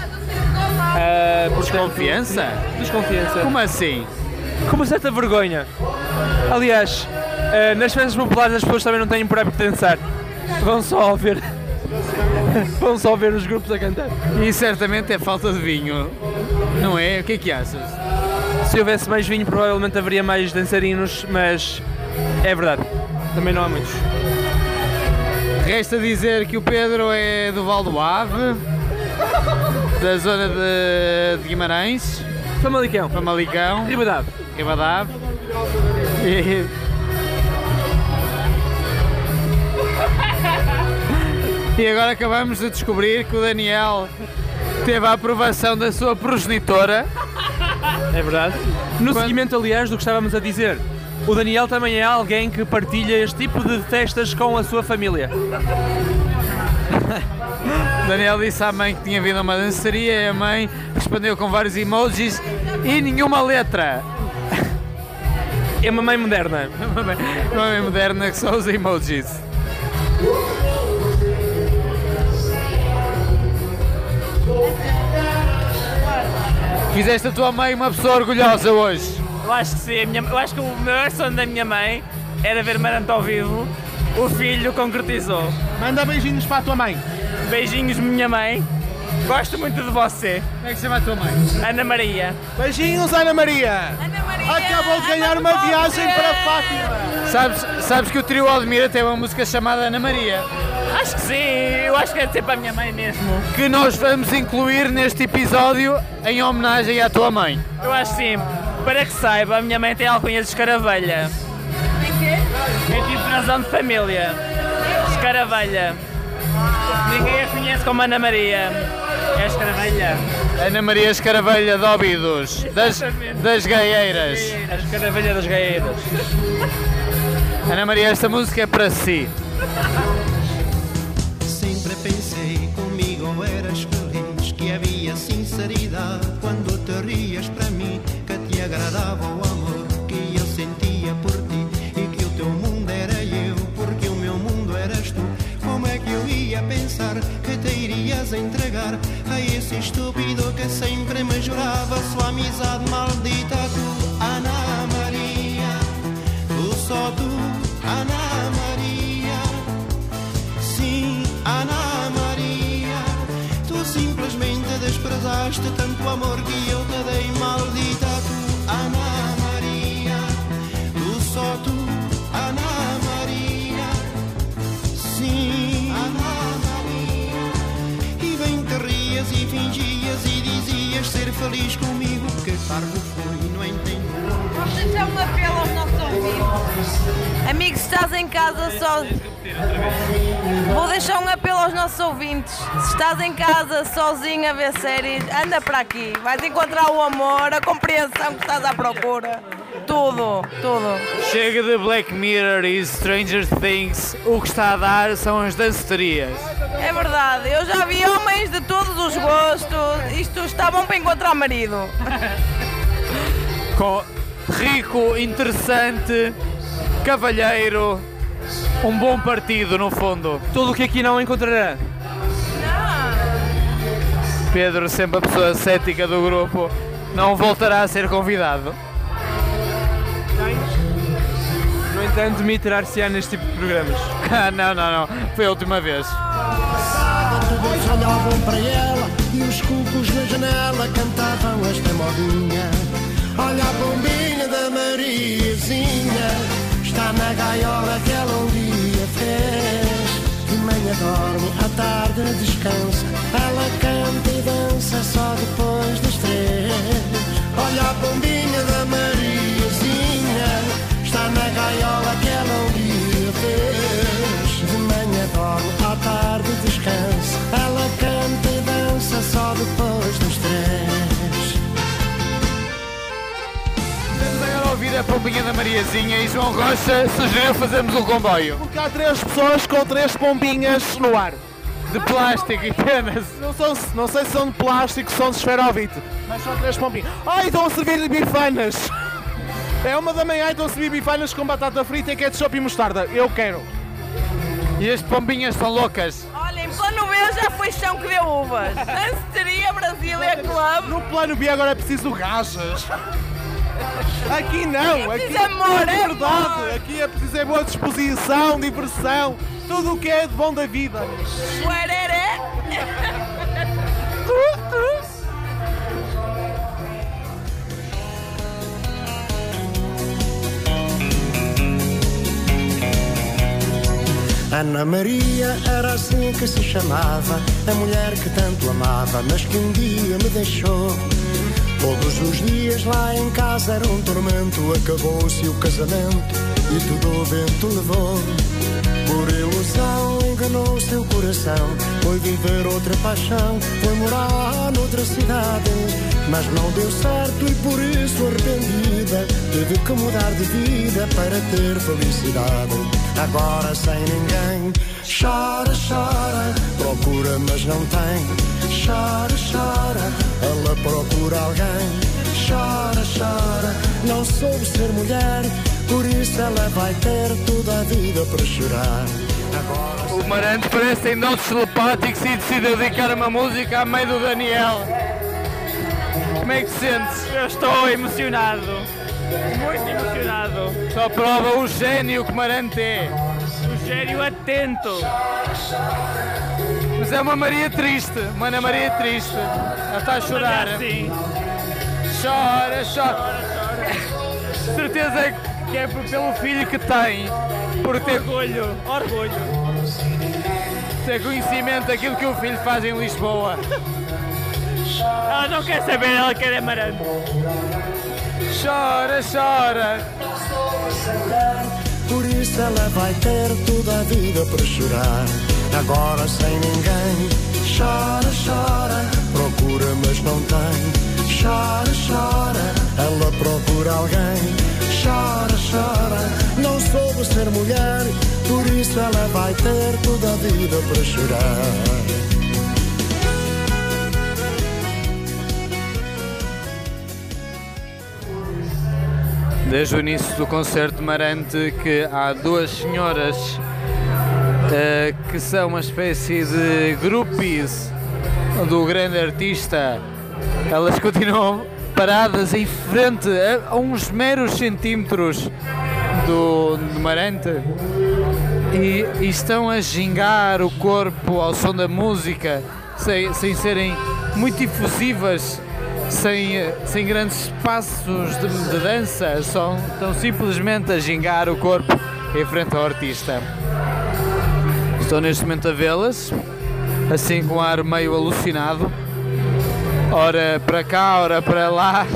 [SPEAKER 8] Ah, portanto-
[SPEAKER 7] Desconfiança?
[SPEAKER 8] Desconfiança.
[SPEAKER 7] Como assim?
[SPEAKER 8] Com uma certa vergonha. Aliás, ah, nas festas populares as pessoas também não têm por hábito de dançar. Vão só ver. [laughs] Vão só ver os grupos a cantar.
[SPEAKER 7] E certamente é falta de vinho, não é? O que é que achas?
[SPEAKER 8] Se houvesse mais vinho, provavelmente haveria mais dançarinos, mas é verdade. Também não há muitos.
[SPEAKER 7] Resta dizer que o Pedro é do Val do Ave, da zona de, de Guimarães,
[SPEAKER 8] Famalicão,
[SPEAKER 7] Famalicão,
[SPEAKER 8] Ribadave.
[SPEAKER 7] Ribadave. E... [laughs] e agora acabamos de descobrir que o Daniel teve a aprovação da sua progenitora.
[SPEAKER 8] É verdade. No seguimento, aliás, do que estávamos a dizer, o Daniel também é alguém que partilha este tipo de festas com a sua família. [laughs]
[SPEAKER 7] Daniel disse à mãe que tinha vindo a uma dançaria e a mãe respondeu com vários emojis e nenhuma letra.
[SPEAKER 8] É uma mãe moderna. [laughs]
[SPEAKER 7] Uma mãe, uma mãe moderna que só usa emojis. Fizeste a tua mãe uma pessoa orgulhosa hoje.
[SPEAKER 9] Eu acho que sim. a minha- eu acho que o maior sonho da minha mãe era ver Maranta ao vivo. O filho concretizou.
[SPEAKER 2] Manda beijinhos para a tua mãe.
[SPEAKER 9] Beijinhos, minha mãe. Gosto muito de você.
[SPEAKER 7] Como é que se chama a tua mãe?
[SPEAKER 9] Ana Maria.
[SPEAKER 2] Beijinhos, Ana Maria. Acabou de ganhar uma viagem para Fátima.
[SPEAKER 7] Sabes, sabes que o trio Aldemira tem uma música chamada Ana Maria,
[SPEAKER 9] Acho que sim. Eu acho que é de ser para a minha mãe mesmo.
[SPEAKER 7] que nós vamos incluir neste episódio em homenagem à tua mãe.
[SPEAKER 9] Eu acho que sim. Para que saiba, a minha mãe tem alcunha de escaravelha. É tipo razão de família. Escaravelha. Ninguém a conhece como Ana Maria. É escaravelha.
[SPEAKER 7] Ana Maria Escaravelha de Óbidos, das, das Gaieiras.
[SPEAKER 8] A escaravelha das gaeiras.
[SPEAKER 7] Ana Maria, esta música é para si.
[SPEAKER 11] Sempre pensei comigo eras feliz Que havia sinceridade quando te rias para mim Que te agradava o pensar que te irias entregar A esse estúpido que sempre me jurava Sua amizade maldita tu, Ana Maria. Tu só tu, Ana Maria. Sim, Ana Maria, tu simplesmente desprezaste tanto amor que eu te dei, feliz comigo, que tarde foi, não entendo.
[SPEAKER 3] Vamos deixar um apelo aos nossos ouvintes. Amigos, estás em casa só. Vou deixar um apelo aos nossos ouvintes. Se estás em casa sozinho a ver séries, anda para aqui. Vais encontrar o amor, a compreensão que estás à procura. Tudo, tudo.
[SPEAKER 7] Chega de Black Mirror e Stranger Things, o que está a dar são as danceterias.
[SPEAKER 3] É verdade, eu já vi homens de todos os gostos. Isto está bom para encontrar marido.
[SPEAKER 7] Com rico, interessante, cavalheiro, um bom partido no fundo.
[SPEAKER 8] Tudo o que aqui não encontrará.
[SPEAKER 7] Pedro, sempre a pessoa cética do grupo, não voltará a ser convidado.
[SPEAKER 8] Me tirar-se-á neste tipo de programas.
[SPEAKER 7] Ah, [laughs] não, não, não. Foi a última vez.
[SPEAKER 10] Todos olhavam para ela e os cucos na janela cantavam esta modinha. Olha a bombinha da Mariazinha, está na gaiola que ela um dia fez. De manhã dorme, à tarde descansa, ela canta e dança só depois das três. Olha a bombinha na gaiola que ela um dia fez. De manhã dorme, à tarde descansa, ela canta e dança só depois das três.
[SPEAKER 7] Vamos agora ouvir a pombinha da Mariazinha e João Rocha sugeriu fazermos um comboio.
[SPEAKER 2] Porque há três pessoas com três pombinhas no ar.
[SPEAKER 7] De plástico apenas.
[SPEAKER 2] Não, são, não sei se são de plástico, se são de esferovite, mas são três pombinhas. Ai, estão a servir bifanas! É uma da manhã e estão a servir bifanas com batata frita e ketchup e mostarda. Eu quero.
[SPEAKER 7] E as pombinhas são loucas.
[SPEAKER 3] Olhem, plano B já foi chão que deu uvas. Danceteria Brasília Club.
[SPEAKER 2] No plano B agora é preciso gajas. Aqui não,
[SPEAKER 3] É
[SPEAKER 2] aqui
[SPEAKER 3] preciso amor,
[SPEAKER 2] é
[SPEAKER 3] é
[SPEAKER 2] verdade.
[SPEAKER 3] amor.
[SPEAKER 2] Aqui é preciso é boa disposição, diversão, tudo o que é de bom da vida.
[SPEAKER 3] Uereré.
[SPEAKER 10] Ana Maria era assim que se chamava, a mulher que tanto amava, mas que um dia me deixou. Todos os dias lá em casa era um tormento, acabou-se o casamento e tudo o vento levou. Por ilusão enganou seu coração, foi viver outra paixão, foi morar noutra cidade. Mas não deu certo e por isso arrependida, teve que mudar de vida para ter felicidade. Agora sem ninguém, chora, chora, procura mas não tem. Chora, chora, ela procura alguém. Chora, chora, não soube ser mulher, por isso ela vai ter toda a vida para chorar. Agora
[SPEAKER 7] O Marante parece que tem dons telepáticos e decide dedicar uma música a meio do Daniel. Como é que te sentes?
[SPEAKER 9] Eu estou emocionado. Muito emocionado.
[SPEAKER 7] Só prova o gênio que Marante é.
[SPEAKER 9] O gênio atento.
[SPEAKER 7] Mas é uma Maria triste, uma Ana Maria triste. Ela está a chorar.
[SPEAKER 9] Sim.
[SPEAKER 7] Chora, chora. [laughs] Certeza que é por- pelo filho que tem. Por ter
[SPEAKER 9] Orgulho, orgulho.
[SPEAKER 7] ter conhecimento daquilo que o filho faz em Lisboa.
[SPEAKER 9] Ela não quer saber, ela quer é Amarante.
[SPEAKER 7] Chora, chora.
[SPEAKER 10] Por isso ela vai ter toda a vida para chorar. Agora sem ninguém, chora, chora, procura mas não tem. Chora, chora, ela procura alguém. Chora, chora, não soube ser mulher. Por isso ela vai ter toda a vida para chorar.
[SPEAKER 7] Desde o início do concerto de Marante que há duas senhoras eh, que são uma espécie de groupies do grande artista. Elas continuam paradas em frente a, uns meros centímetros do, do Marante e, e estão a gingar o corpo ao som da música sem, sem serem muito efusivas sem, sem grandes passos de, de dança, só estão simplesmente a gingar o corpo em frente ao artista. Estou neste momento a vê-las, assim com um ar meio alucinado, ora para cá, ora para lá,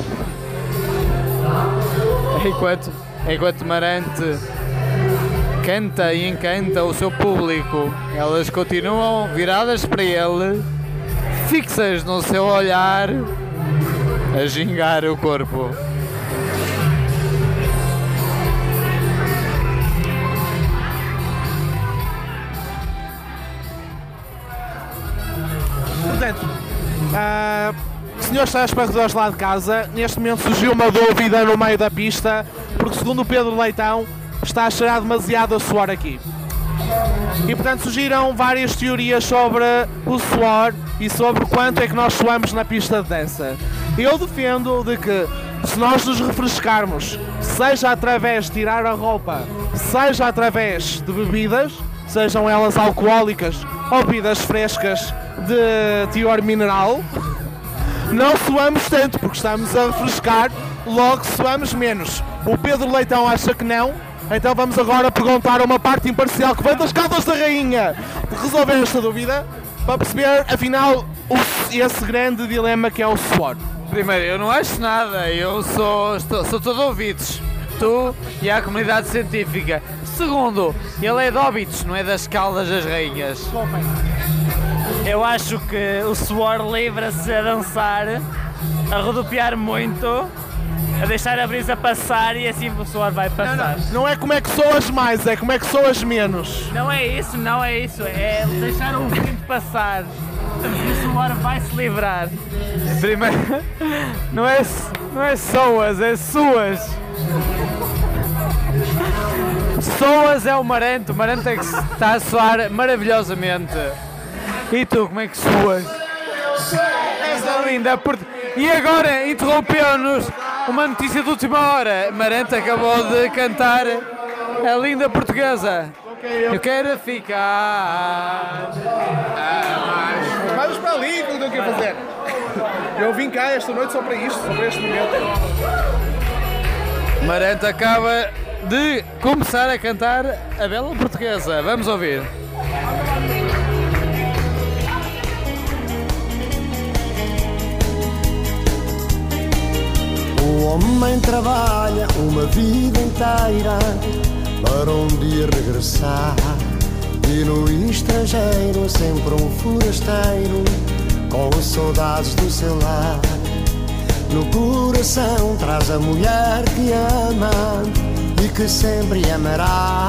[SPEAKER 7] enquanto, enquanto Marante canta e encanta o seu público, elas continuam viradas para ele, fixas no seu olhar a gingar o corpo.
[SPEAKER 2] Portanto, ah, senhores telespectadores lá de casa, neste momento surgiu uma dúvida no meio da pista, porque segundo o Pedro Leitão, está a cheirar demasiado a suor aqui. E portanto surgiram várias teorias sobre o suor e sobre quanto é que nós suamos na pista de dança. Eu defendo de que se nós nos refrescarmos, seja através de tirar a roupa, seja através de bebidas, sejam elas alcoólicas ou bebidas frescas de teor mineral, não suamos tanto porque estamos a refrescar, logo suamos menos. O Pedro Leitão acha que não, então vamos agora perguntar a uma parte imparcial que vem das caldas da rainha de resolver esta dúvida para perceber, afinal, o- esse grande dilema que é o suor.
[SPEAKER 7] Primeiro, eu não acho nada, eu sou, estou- sou todo ouvidos. Tu e a comunidade científica. Segundo, ele é de óbitos, não é das caldas das rainhas.
[SPEAKER 9] Eu acho que o suor livra-se a dançar, a rodopiar muito, a deixar a brisa passar e assim o suor vai passar.
[SPEAKER 2] Não é como é que soas mais, é como é que soas menos.
[SPEAKER 9] Não é isso, não é isso. É deixar o vento passar. E o suor vai se livrar.
[SPEAKER 7] Primeiro, [laughs] não é, não é soas, é suas. Soas é o Marante, o Marante é que está a soar maravilhosamente. E tu, como é que suas? És linda. E agora interrompeu-nos uma notícia de última hora. Marante acabou de cantar a linda portuguesa. Eu quero ficar.
[SPEAKER 2] Vamos para ali, eu tenho que fazer. Eu vim cá esta noite só para isto, só para este momento.
[SPEAKER 7] Marante acaba de começar a cantar a bela portuguesa. Vamos ouvir.
[SPEAKER 10] O homem trabalha uma vida inteira para um dia regressar. E no estrangeiro sempre um forasteiro com saudades do seu lar. No coração traz a mulher que ama e que sempre amará.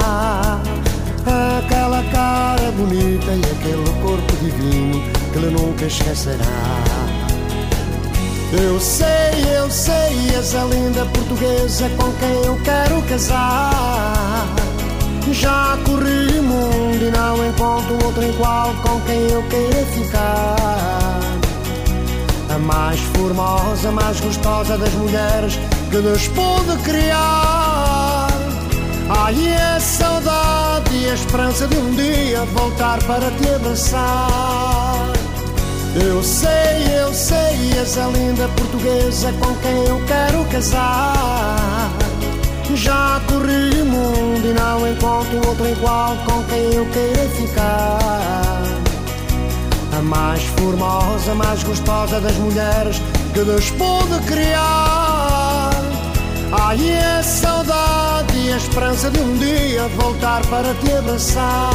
[SPEAKER 10] Aquela cara bonita e aquele corpo divino que ele nunca esquecerá. Eu sei, eu sei, és a linda portuguesa com quem eu quero casar. Já corri o mundo e não encontro outro igual com quem eu queira ficar. A mais formosa, mais gostosa das mulheres que Deus pôde criar. Ai, a saudade e a esperança de um dia voltar para te abraçar. Eu sei, eu sei, és a linda portuguesa com quem eu quero casar. Já corri o mundo e não encontro outro igual com quem eu queira ficar. A mais formosa, mais gostosa das mulheres que Deus pôde criar. Ai, a saudade a esperança de um dia voltar para te abraçar.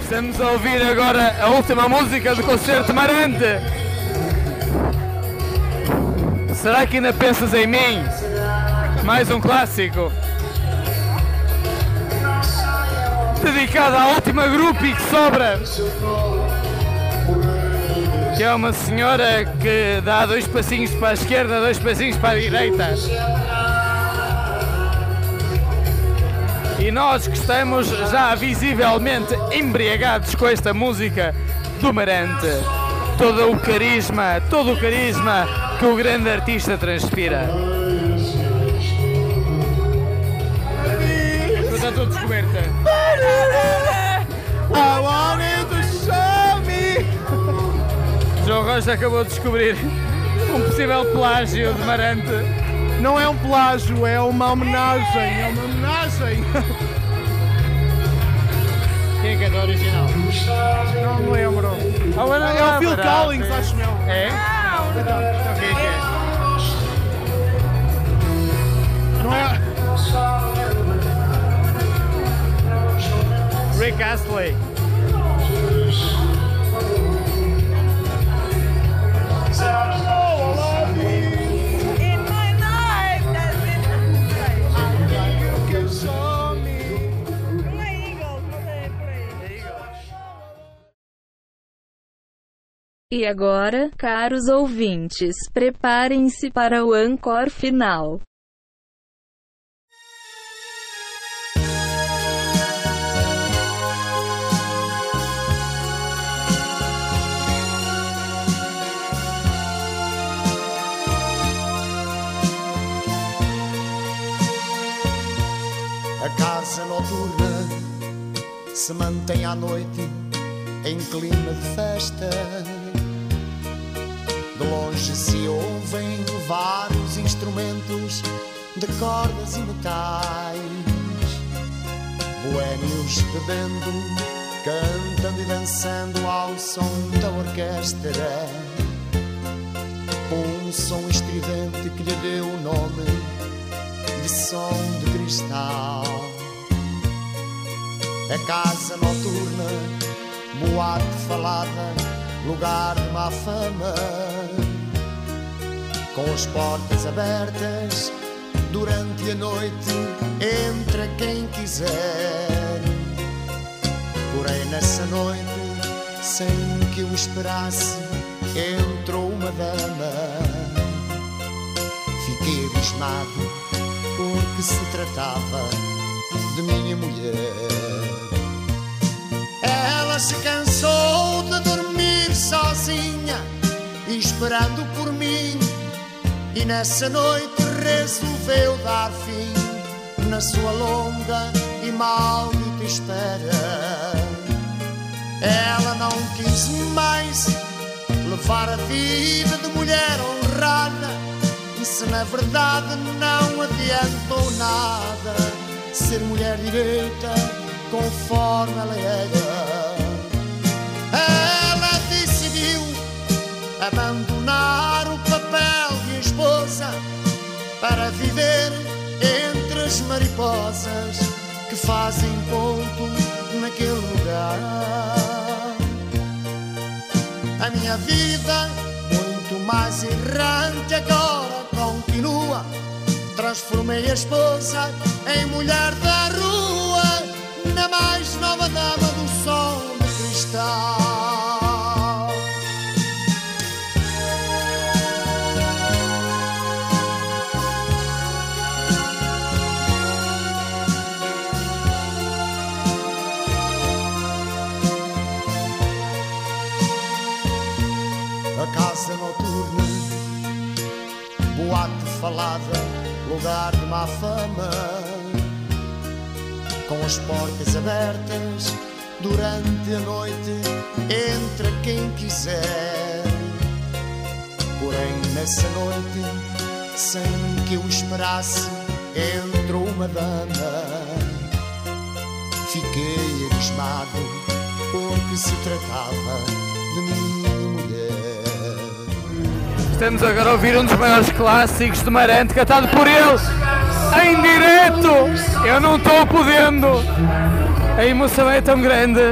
[SPEAKER 7] Estamos a ouvir agora a última música do concerto Marante. Será que ainda pensas em mim? Mais um clássico. Dedicado à última groupie que sobra. Que é uma senhora que dá dois passinhos para a esquerda, dois passinhos para a direita. E nós que estamos já visivelmente embriagados com esta música do Marante. Todo o carisma, todo o carisma que o grande artista transpira. Está tudo descoberta.
[SPEAKER 2] I wanted to show me.
[SPEAKER 7] João Rocha acabou de descobrir um possível plágio de Marante.
[SPEAKER 2] Não é um plágio, é uma homenagem, é uma homenagem.
[SPEAKER 7] Quem é que é do original?
[SPEAKER 2] Não me lembro.
[SPEAKER 7] Era
[SPEAKER 2] É o Phil Collins, acho eu.
[SPEAKER 7] É? Então quem é que é? Rick Astley.
[SPEAKER 1] E agora, caros ouvintes, preparem-se para o encore final.
[SPEAKER 10] A casa noturna se mantém à noite em clima de festa. De longe se ouvem vários instrumentos de cordas e metais. Boémios bebendo, cantando e dançando ao som da orquestra. Um som estridente que lhe deu o nome de som de cristal. É casa noturna, boate falada, lugar de má fama. Com as portas abertas durante a noite, entra quem quiser. Porém, nessa noite, sem que eu esperasse, entrou uma dama. Fiquei abismado porque se tratava de minha mulher. Ela se cansou de dormir sozinha, esperando por mim, e nessa noite resolveu dar fim na sua longa e maldita espera. Ela não quis mais levar a vida de mulher honrada, se na verdade não adiantou nada ser mulher direita conforme ela era. Ela decidiu abandonar o papel de esposa para viver entre as mariposas que fazem ponto naquele lugar. A minha vida, mais errante agora, continua. Transformei a esposa em mulher da rua, na mais nova dama do som de cristal. Falada, lugar de má fama, com as portas abertas durante a noite, entra quem quiser. Porém, nessa noite, sem que eu esperasse, entrou uma dama. Fiquei abismado, porque se tratava de mulher.
[SPEAKER 7] Estamos agora a ouvir um dos maiores clássicos de Marante, cantado por ele em direto. Eu não estou podendo. A emoção é tão grande.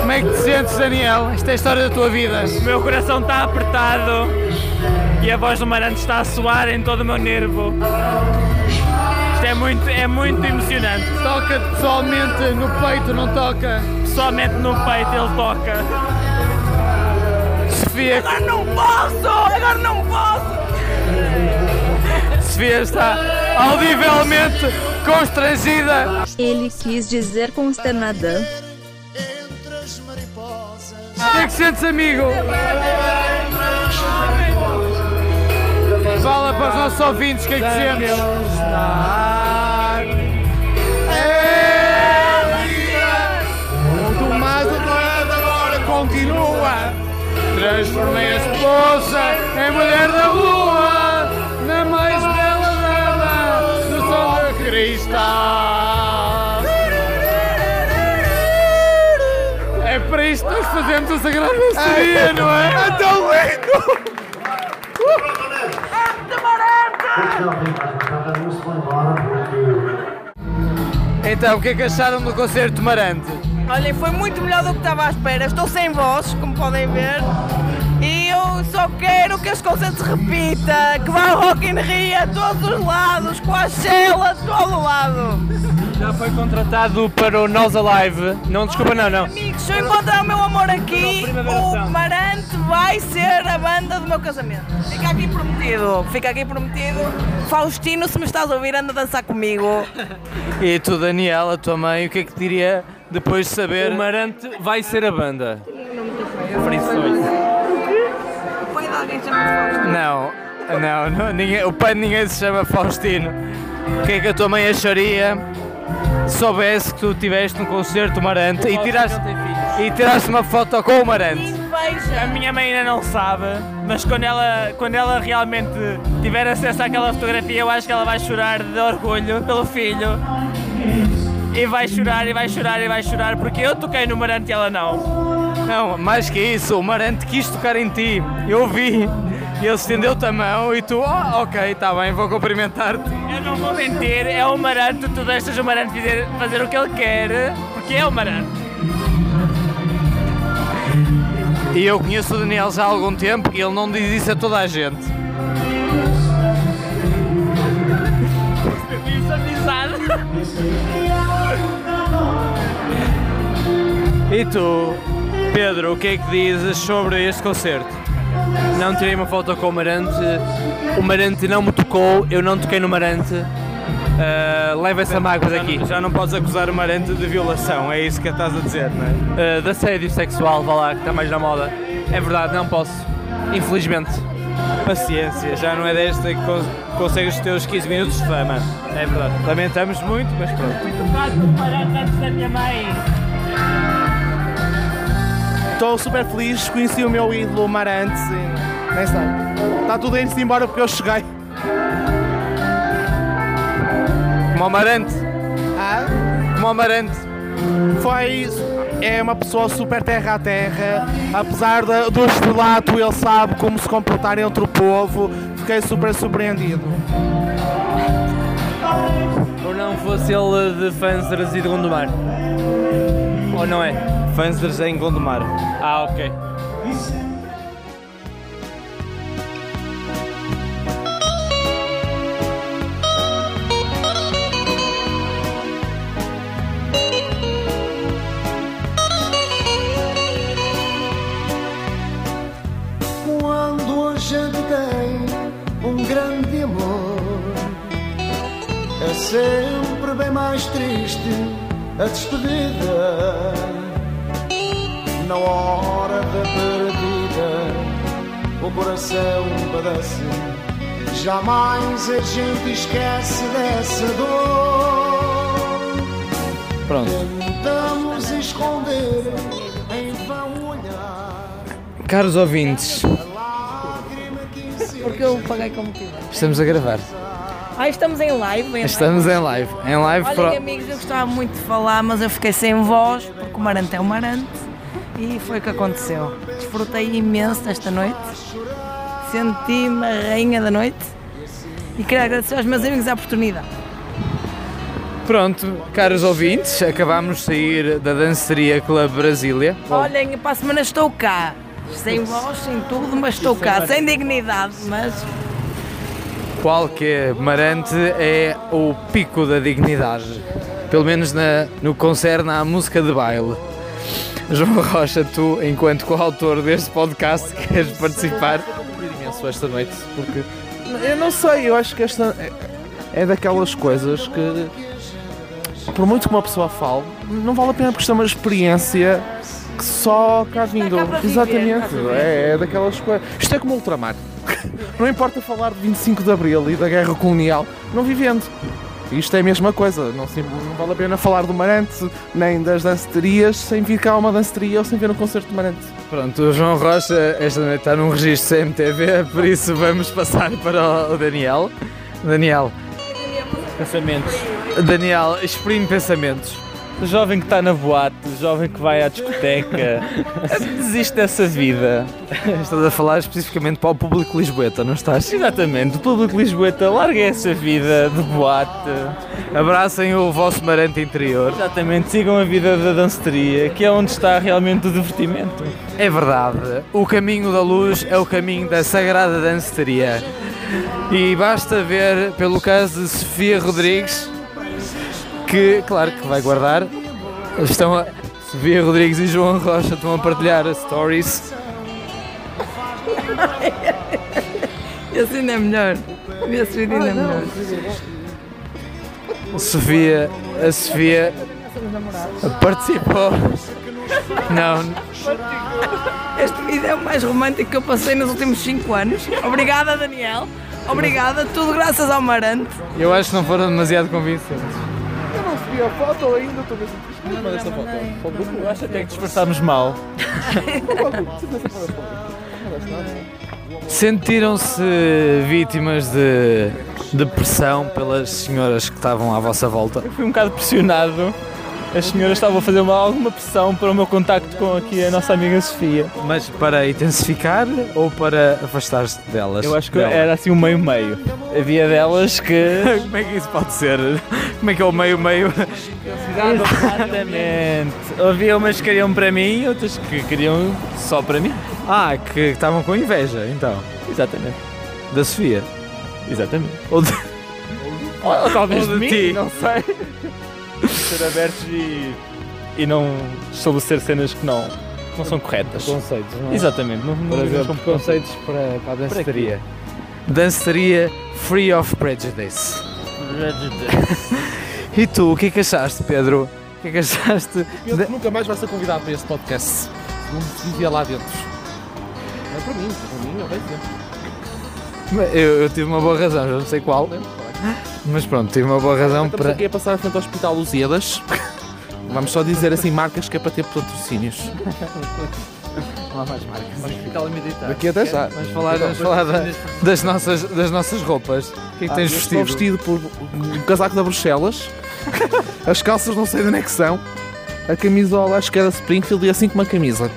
[SPEAKER 7] Como é que te sentes, Daniel? Esta é a história da tua vida.
[SPEAKER 9] O meu coração está apertado e a voz do Marante está a soar em todo o meu nervo. Isto é muito, é muito emocionante.
[SPEAKER 7] Toca pessoalmente no peito, não toca?
[SPEAKER 9] Pessoalmente no peito ele toca.
[SPEAKER 7] Sofia,
[SPEAKER 3] Agora não posso! Agora não posso!
[SPEAKER 7] Sofia está audivelmente constrangida.
[SPEAKER 1] Ele quis dizer consternada.
[SPEAKER 10] Entre as mariposas.
[SPEAKER 7] O que é que sentes, amigo? Fala para os nossos ouvintes o que é que sentes.
[SPEAKER 2] O Tomás agora continua.
[SPEAKER 7] Transformei a esposa em mulher da rua, na mais bela dama do som de cristal. É para isto que nós fazemos a Sagrada Seria, não é? É tão lindo! Então, o que é que acharam do concerto de Marante?
[SPEAKER 3] Olhem, foi muito melhor do que estava à espera. Estou sem voz, como podem ver. E eu só quero que este concerto se repita, que vá ao Rock in Rio a todos os lados, com a Shell a todo lado.
[SPEAKER 8] Já foi contratado para o Nós Alive. Não, desculpa, não, não.
[SPEAKER 3] Amigos, se eu encontrar o meu amor aqui, o Marante vai ser a banda do meu casamento. Fica aqui prometido, fica aqui prometido. Faustino, se me estás a ouvir, anda a dançar comigo.
[SPEAKER 7] E tu, Daniel, a tua mãe, o que é que te diria depois de saber?
[SPEAKER 8] O Marante vai ser a banda.
[SPEAKER 3] Foi de alguém Faustino.
[SPEAKER 7] Não, Não, não ninguém, o pai de ninguém se chama Faustino. O que é que a tua mãe acharia se soubesse que tu estiveste num concerto Marante e tiraste, e tiraste uma foto com o Marante?
[SPEAKER 9] A minha mãe ainda não sabe, mas quando ela, quando ela realmente tiver acesso àquela fotografia, eu acho que ela vai chorar de orgulho pelo filho. E vai chorar, e vai chorar, e vai chorar, porque eu toquei no Marante e ela não.
[SPEAKER 7] Não, mais que isso, o Marante quis tocar em ti. Eu vi. Ele estendeu-te a mão e tu, oh, ok, está bem, vou cumprimentar-te.
[SPEAKER 9] Eu não vou mentir, é o Marante, tu deixas o Marante fazer, fazer o que ele quer, porque é o Marante.
[SPEAKER 7] E eu conheço o Daniel já há algum tempo e ele não diz isso a toda a gente.
[SPEAKER 9] Serviço avisado.
[SPEAKER 8] E tu, Pedro, o que é que dizes sobre este concerto? Não tirei uma foto com o Marante, o Marante não me tocou, eu não toquei no Marante. Uh, leva essa mágoa daqui. Já não podes acusar o Marante de violação, é isso que estás a dizer, não é? Uh, de assédio sexual, vá lá, que está mais na moda. É verdade, não posso. Infelizmente. Paciência, já não é desta que cons consegues os teus 15 minutos de fama. É verdade. Lamentamos muito, mas pronto.
[SPEAKER 9] Marante antes da minha mãe.
[SPEAKER 2] Estou super feliz, conheci o meu ídolo Marante e nem sei. Está tudo ir-se embora porque eu cheguei.
[SPEAKER 7] Como o Marante.
[SPEAKER 2] Ah?
[SPEAKER 7] Como o Marante.
[SPEAKER 2] Foi. É uma pessoa super terra a terra, apesar da- do estrelato, ele sabe como se comportar entre o povo. Fiquei super surpreendido.
[SPEAKER 8] Ou não fosse ele de e de Gondomar? Ou não é? Fanzers em Gondomar. Ah, ok.
[SPEAKER 10] Quando a gente tem um grande amor, é sempre bem mais triste a despedida. Na hora da partida, o coração padece. Jamais a gente esquece dessa dor.
[SPEAKER 7] Pronto.
[SPEAKER 10] Tentamos esconder em vão olhar.
[SPEAKER 7] Caros ouvintes,
[SPEAKER 3] Porque eu paguei como tive.
[SPEAKER 7] estamos a gravar.
[SPEAKER 3] Ah, estamos em live. Em
[SPEAKER 7] Estamos em live. Em live
[SPEAKER 3] Olhem,
[SPEAKER 7] pro-
[SPEAKER 3] amigos, eu gostava muito de falar, mas eu fiquei sem voz, porque o Marante é o Marante. E foi o que aconteceu. Desfrutei imenso desta noite. Senti-me a rainha da noite. E quero agradecer aos meus amigos a oportunidade.
[SPEAKER 7] Pronto, caros ouvintes, acabámos de sair da Danceria Club Brasília.
[SPEAKER 3] Olhem, para a semana estou cá. Sem voz, sem tudo, mas estou cá. Sem dignidade, mas
[SPEAKER 7] Qual que é Marante é o pico da dignidade. Pelo menos na, no que concerne à música de baile. João Rocha, tu, enquanto coautor deste podcast, queres participar?
[SPEAKER 2] imenso esta noite, porque eu não sei, eu acho que esta é, é daquelas coisas que por muito que uma pessoa fale, não vale a pena porque isto é uma experiência que só cá vindo.
[SPEAKER 3] cá para viver,
[SPEAKER 2] Exatamente, é, é daquelas coisas. Isto é como ultramar. [laughs] Não importa falar de 25 de Abril e da guerra colonial, não vivendo. Isto é a mesma coisa, não, se- não vale a pena falar do Marante nem das danceterias sem vir cá a uma danceteria ou sem ver um concerto de Marante.
[SPEAKER 7] Pronto, o João Rocha esta noite está num registro CMTV, por isso vamos passar [laughs] para o Daniel. Daniel,
[SPEAKER 8] Pensamentos.
[SPEAKER 7] Daniel, exprime pensamentos.
[SPEAKER 8] O jovem que está na boate, o jovem que vai à discoteca, [laughs] desiste dessa vida.
[SPEAKER 7] Estás a falar especificamente para o público lisboeta, não estás?
[SPEAKER 8] Exatamente, o público lisboeta, larga essa vida de boate.
[SPEAKER 7] Abracem o vosso marante interior.
[SPEAKER 8] Exatamente, sigam a vida da danceteria, que é onde está realmente o divertimento.
[SPEAKER 7] É verdade, o caminho da luz é o caminho da sagrada danceteria. E basta ver, pelo caso de Sofia Rodrigues, que, claro que vai guardar, estão a, Sofia Rodrigues e João Rocha estão a partilhar stories.
[SPEAKER 3] esse ainda é melhor. Esse vídeo ainda é melhor.
[SPEAKER 7] Sofia, a Sofia participou. Não,
[SPEAKER 3] Este vídeo é o mais romântico que eu passei nos últimos 5 anos. Obrigada, Daniel. Obrigada, tudo graças ao Marante.
[SPEAKER 7] Eu acho que não foram demasiado convincentes.
[SPEAKER 4] Eu não recebi a foto ainda, estou a ver se me manda esta foto. Para o grupo?
[SPEAKER 7] Eu acho até que disfarçámos mal. [laughs]
[SPEAKER 4] Não.
[SPEAKER 7] Sentiram-se vítimas de depressão pelas senhoras que estavam à vossa volta?
[SPEAKER 8] Eu fui um bocado pressionado. As senhoras estavam a fazer uma- alguma pressão para o meu contacto com aqui a nossa amiga Sofia.
[SPEAKER 7] Mas para intensificar ou para afastar-te delas?
[SPEAKER 8] Eu acho que
[SPEAKER 7] Dela?
[SPEAKER 8] era assim um meio-meio. Havia delas que. [laughs]
[SPEAKER 7] Como é que isso pode ser? Como é que é o meio-meio?
[SPEAKER 8] Exatamente. Havia umas que queriam para mim e outras que queriam só para mim.
[SPEAKER 7] Ah, que estavam com inveja, então.
[SPEAKER 8] Exatamente.
[SPEAKER 7] Da Sofia.
[SPEAKER 8] Exatamente.
[SPEAKER 7] Ou de...
[SPEAKER 8] Ou, ou talvez
[SPEAKER 7] Ou de
[SPEAKER 8] de mim,
[SPEAKER 7] ti.
[SPEAKER 8] não sei. Ser abertos e, e não estabelecer cenas que não, que não são corretas.
[SPEAKER 7] Conceitos, não é?
[SPEAKER 8] Exatamente. Não, não
[SPEAKER 7] Por exemplo, conceitos para, para a
[SPEAKER 8] Para
[SPEAKER 7] danceteria. Danceteria free of prejudice. [laughs] E tu, o que é que achaste, Pedro? O que é que achaste?
[SPEAKER 2] Pedro nunca mais vai ser convidado para este podcast. Não se vivia lá dentro. É para mim, para mim, eu vejo sempre.
[SPEAKER 7] Eu, eu tive uma boa razão, já não sei qual. Mas pronto, tive uma boa razão
[SPEAKER 2] Estamos
[SPEAKER 7] para.
[SPEAKER 2] aqui a passar à frente ao Hospital Lusíadas. [laughs] Vamos só dizer assim marcas que é para ter patrocínios.
[SPEAKER 7] Não há mais marcas. Vamos ficar limitados.
[SPEAKER 2] Daqui até já.
[SPEAKER 7] Vamos falar, vamos falar da- das, nossas, das nossas roupas. O que é que
[SPEAKER 2] Ah,
[SPEAKER 7] tens
[SPEAKER 2] eu
[SPEAKER 7] vestido?
[SPEAKER 2] Estou vestido por um casaco da Bruxelas. [laughs] As calças não sei de onde é que são. A camisola acho que é da Springfield e assim como uma camisa.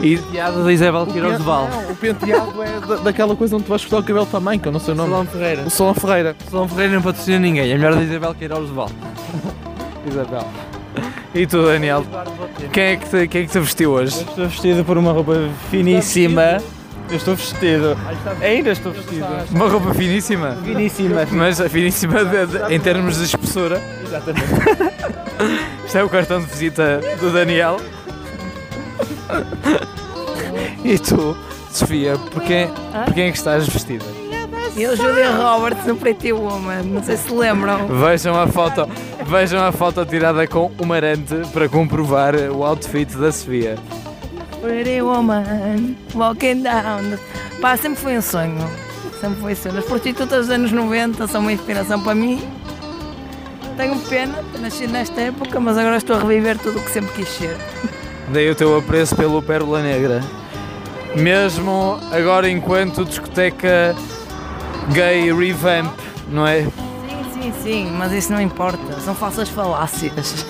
[SPEAKER 7] E piada da Isabel Queiroz de Val.
[SPEAKER 2] Não, o penteado é da- daquela coisa onde tu vais cortar o cabelo também, que eu não sei o nome.
[SPEAKER 8] Solão Ferreira.
[SPEAKER 2] O Solon Ferreira.
[SPEAKER 8] Solão Ferreira não patrocina ninguém. É melhor da Isabel Queiroz de Val. [laughs]
[SPEAKER 7] Isabel. E tu, Daniel? Quem é que te, quem é que te vestiu hoje?
[SPEAKER 8] Eu estou vestido por uma roupa finíssima. Eu estou vestido. Ainda estou vestido.
[SPEAKER 7] Uma roupa finíssima?
[SPEAKER 8] Finíssima.
[SPEAKER 7] Mas a finíssima de- de- em termos de espessura.
[SPEAKER 8] Exatamente. [laughs]
[SPEAKER 7] Isto é o cartão de visita do Daniel. [laughs] E tu, Sofia, por quem, por quem é que estás vestida?
[SPEAKER 3] Eu, Julia Roberts, no Pretty Woman. Não sei se lembram.
[SPEAKER 7] Vejam a foto, vejam a foto tirada com o Marante para comprovar o outfit da Sofia.
[SPEAKER 3] Pretty Woman, walking down. Pá, sempre foi um sonho. Sempre foi um sonho. As prostitutas dos anos 90 são uma inspiração para mim. Tenho pena de nascer nesta época, mas agora estou a reviver tudo o que sempre quis ser.
[SPEAKER 7] Dei o teu apreço pelo Pérola Negra. Mesmo agora enquanto discoteca gay revamp, não é?
[SPEAKER 3] Sim, sim, sim, mas isso não importa. São falsas falácias.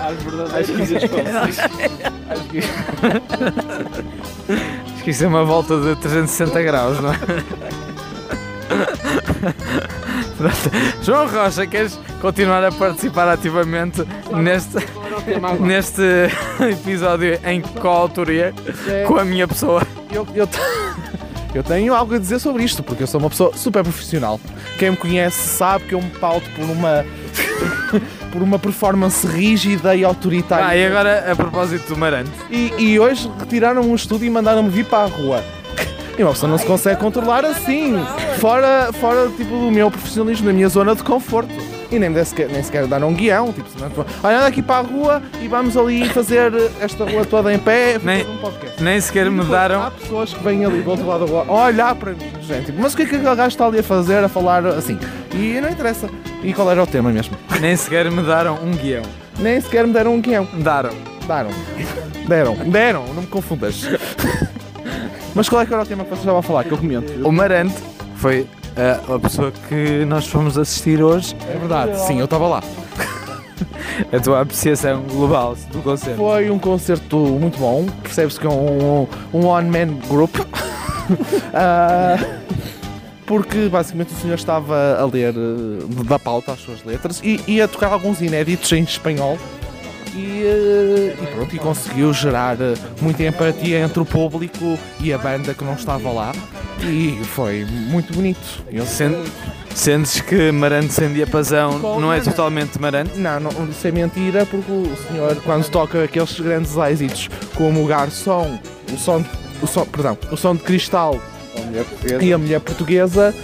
[SPEAKER 8] Às verdadeiras
[SPEAKER 7] Acho que... [laughs] Acho que isso é uma volta de 360 graus, não é? [laughs] João Rocha, queres continuar a participar ativamente neste, neste [laughs] episódio em coautoria com a minha pessoa?
[SPEAKER 2] Eu, eu, eu tenho algo a dizer sobre isto, porque eu sou uma pessoa super profissional. Quem me conhece sabe que eu me pauto por uma. [laughs] por uma performance rígida e autoritária.
[SPEAKER 7] Ah, e agora a propósito do Marante.
[SPEAKER 2] E, e hoje retiraram-me um estúdio e mandaram-me vir para a rua. E uma pessoa não se consegue controlar assim, fora, fora tipo, do meu profissionalismo, da minha zona de conforto. E nem, sequer, nem sequer dar um guião, tipo, senão, tu- olha aqui para a rua e vamos ali fazer esta rua toda em pé,
[SPEAKER 7] Nem,
[SPEAKER 2] um podcast.
[SPEAKER 7] nem sequer me deram.
[SPEAKER 2] Há pessoas que vêm ali do outro lado da rua olhar para mim, gente, tipo, mas o que é que aquele gajo está ali a fazer, a falar assim? E não interessa. E qual era o tema mesmo?
[SPEAKER 7] Nem sequer me deram um guião.
[SPEAKER 2] Nem sequer me deram um guião.
[SPEAKER 7] Daram.
[SPEAKER 2] Daram. Deram. Deram, não me confundas. [laughs] Mas qual é que era o tema que vocês estavam a falar? Que eu comento.
[SPEAKER 7] O Marante foi a, a pessoa que nós fomos assistir hoje.
[SPEAKER 2] É verdade, sim, eu estava lá. [laughs]
[SPEAKER 7] A tua apreciação global do concerto.
[SPEAKER 2] Foi um concerto muito bom. Percebe-se que é um, um one-man group. [laughs] Ah, porque basicamente o senhor estava a ler eh, da pauta as suas letras e, e a tocar alguns inéditos em espanhol. E, eh, e pronto, e conseguiu gerar eh, muita empatia entre o público e a banda que não estava lá. E foi muito bonito. Eu
[SPEAKER 7] Sen- Sentes que Marante sem diapasão não é totalmente Marante?
[SPEAKER 2] Não, não, isso é mentira, porque o senhor, quando toca aqueles grandes êxitos como o garçom, o som, o som, perdão, o som de cristal,
[SPEAKER 4] portuguesa.
[SPEAKER 2] e a mulher portuguesa,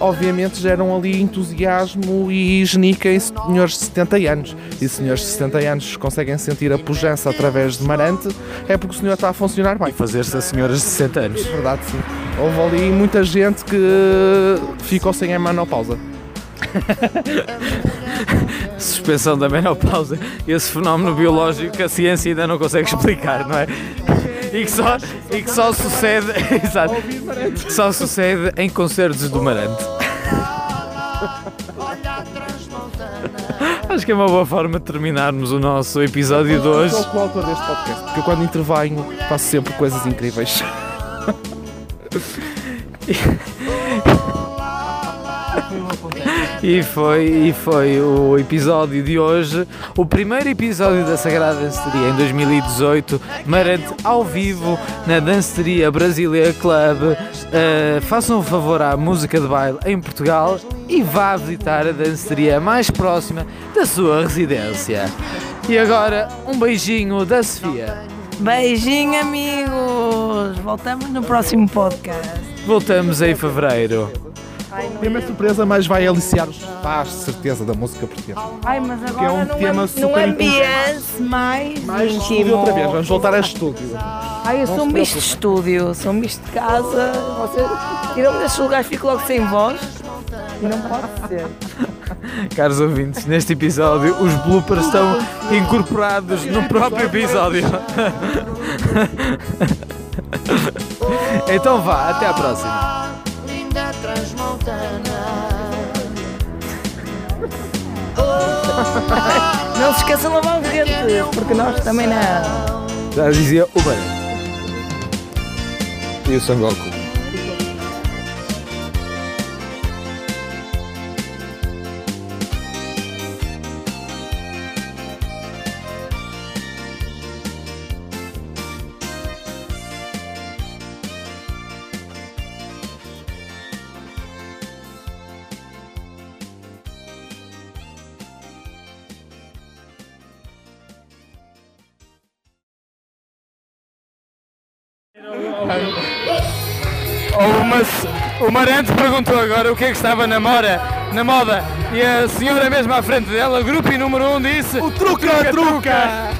[SPEAKER 2] obviamente geram ali entusiasmo e genica em senhores de 70 anos. E senhores de 70 anos conseguem sentir a pujança através de Marante, é porque o senhor está a funcionar bem.
[SPEAKER 7] Fazer-se a senhoras de 60 anos.
[SPEAKER 2] Verdade, sim. Houve ali muita gente que ficou sem a menopausa. [laughs]
[SPEAKER 7] Suspensão da menopausa, esse fenómeno biológico que a ciência ainda não consegue explicar, não é? E que só, e que só sucede, [laughs] exato, que só sucede em concertos do Marante. Acho que é uma boa forma de terminarmos o nosso episódio de hoje.
[SPEAKER 2] Eu sou o autor deste podcast, porque eu quando intervenho faço sempre coisas incríveis. [laughs]
[SPEAKER 7] E foi, e foi o episódio de hoje, o primeiro episódio da Sagrada Danceteria em 2018, Marante ao vivo na Danceteria Brasileira Club. Uh, façam um favor à música de baile em Portugal e vá visitar a danceteria mais próxima da sua residência. E agora, um beijinho da Sofia.
[SPEAKER 3] Beijinho, amigos. Voltamos no próximo podcast.
[SPEAKER 7] Voltamos em fevereiro.
[SPEAKER 2] Tema surpresa, mas vai aliciar os pais, de certeza, da música portuguesa.
[SPEAKER 3] Ai, mas
[SPEAKER 2] Que é
[SPEAKER 3] agora
[SPEAKER 2] um
[SPEAKER 3] num,
[SPEAKER 2] tema
[SPEAKER 3] num ambiente mais,
[SPEAKER 2] Mais
[SPEAKER 3] íntimo.
[SPEAKER 2] estúdio outra vez, vamos voltar a estúdio.
[SPEAKER 3] Ai, eu
[SPEAKER 2] Não
[SPEAKER 3] sou um bicho de estúdio, sou um bicho de casa. Você tiram-me desses lugares, fico logo sem voz. E não pode ser. [laughs]
[SPEAKER 7] Caros ouvintes, neste episódio os bloopers estão incorporados no próprio episódio. [laughs] então vá, até à próxima.
[SPEAKER 3] Não se esqueçam de lavar os dentes, porque nós também não.
[SPEAKER 7] Já dizia o bem. E o Sangoku. O que é que estava na moda, na moda e a senhora mesmo à frente dela, grupo e número 1 um, disse O
[SPEAKER 2] truca, truca.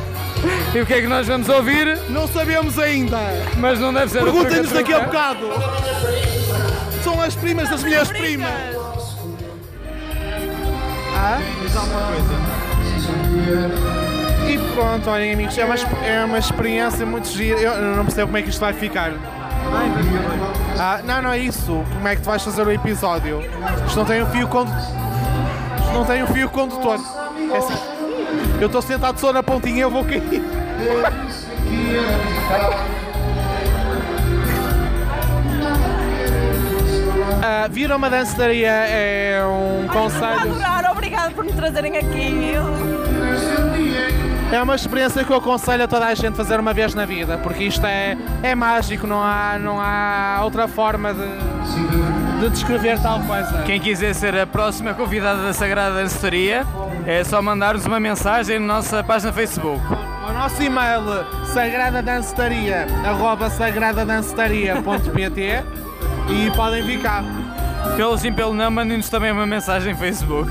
[SPEAKER 7] E o que é que nós vamos ouvir?
[SPEAKER 2] Não sabemos ainda.
[SPEAKER 7] Mas não deve ser
[SPEAKER 2] Perguntem-nos
[SPEAKER 7] truca,
[SPEAKER 2] daqui a
[SPEAKER 7] truca.
[SPEAKER 2] bocado. São as primas das minhas primas. Ah? Diz alguma coisa. E pronto, olhem amigos, é uma, é uma experiência muito gira. Eu não percebo como é que isto vai ficar. Ah, não, não é isso. Como é que tu vais fazer o episódio? Isto não tem um fio condutor. Não tem um fio condutor. É assim. Eu estou sentado só na pontinha eu vou cair. Ah, viram uma danceteria é um conselho.
[SPEAKER 3] Adorar, obrigado por me trazerem aqui.
[SPEAKER 2] É uma experiência que eu aconselho a toda a gente fazer uma vez na vida, porque isto é, é mágico, não há, não há outra forma de, de descrever tal coisa.
[SPEAKER 7] Quem quiser ser a próxima convidada da Sagrada Danceteria, é só mandar-nos uma mensagem na nossa página Facebook.
[SPEAKER 2] O nosso e-mail sagradadanceteria arroba e podem vir cá.
[SPEAKER 7] Pelo sim, pelo não, mandem-nos também uma mensagem no Facebook.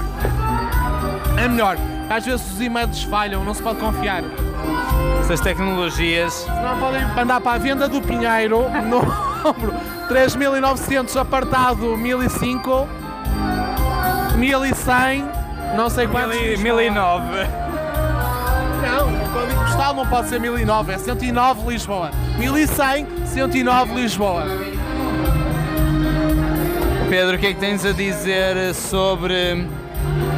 [SPEAKER 2] É melhor, às vezes os e-mails falham, não se pode confiar.
[SPEAKER 7] Essas tecnologias.
[SPEAKER 2] Não podem mandar para a venda do Pinheiro, número 3900, apartado 1005, 1100, não sei quantos.
[SPEAKER 7] 1009.
[SPEAKER 2] Não, o código postal não pode ser 1009, é 109 Lisboa. 1100, 109 Lisboa.
[SPEAKER 7] Pedro, o que é que tens a dizer sobre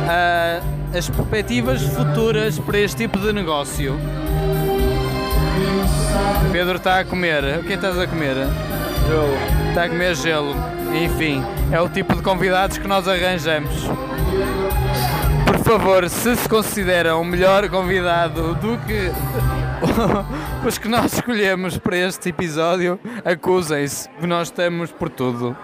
[SPEAKER 7] ah, as perspectivas futuras para este tipo de negócio? Pedro está a comer. O que é que estás a comer? Gelo. Está a comer gelo. Enfim, é o tipo de convidados que nós arranjamos. Por favor, se se considera um melhor convidado do que [laughs] os que nós escolhemos para este episódio, acusem-se, que nós estamos por tudo.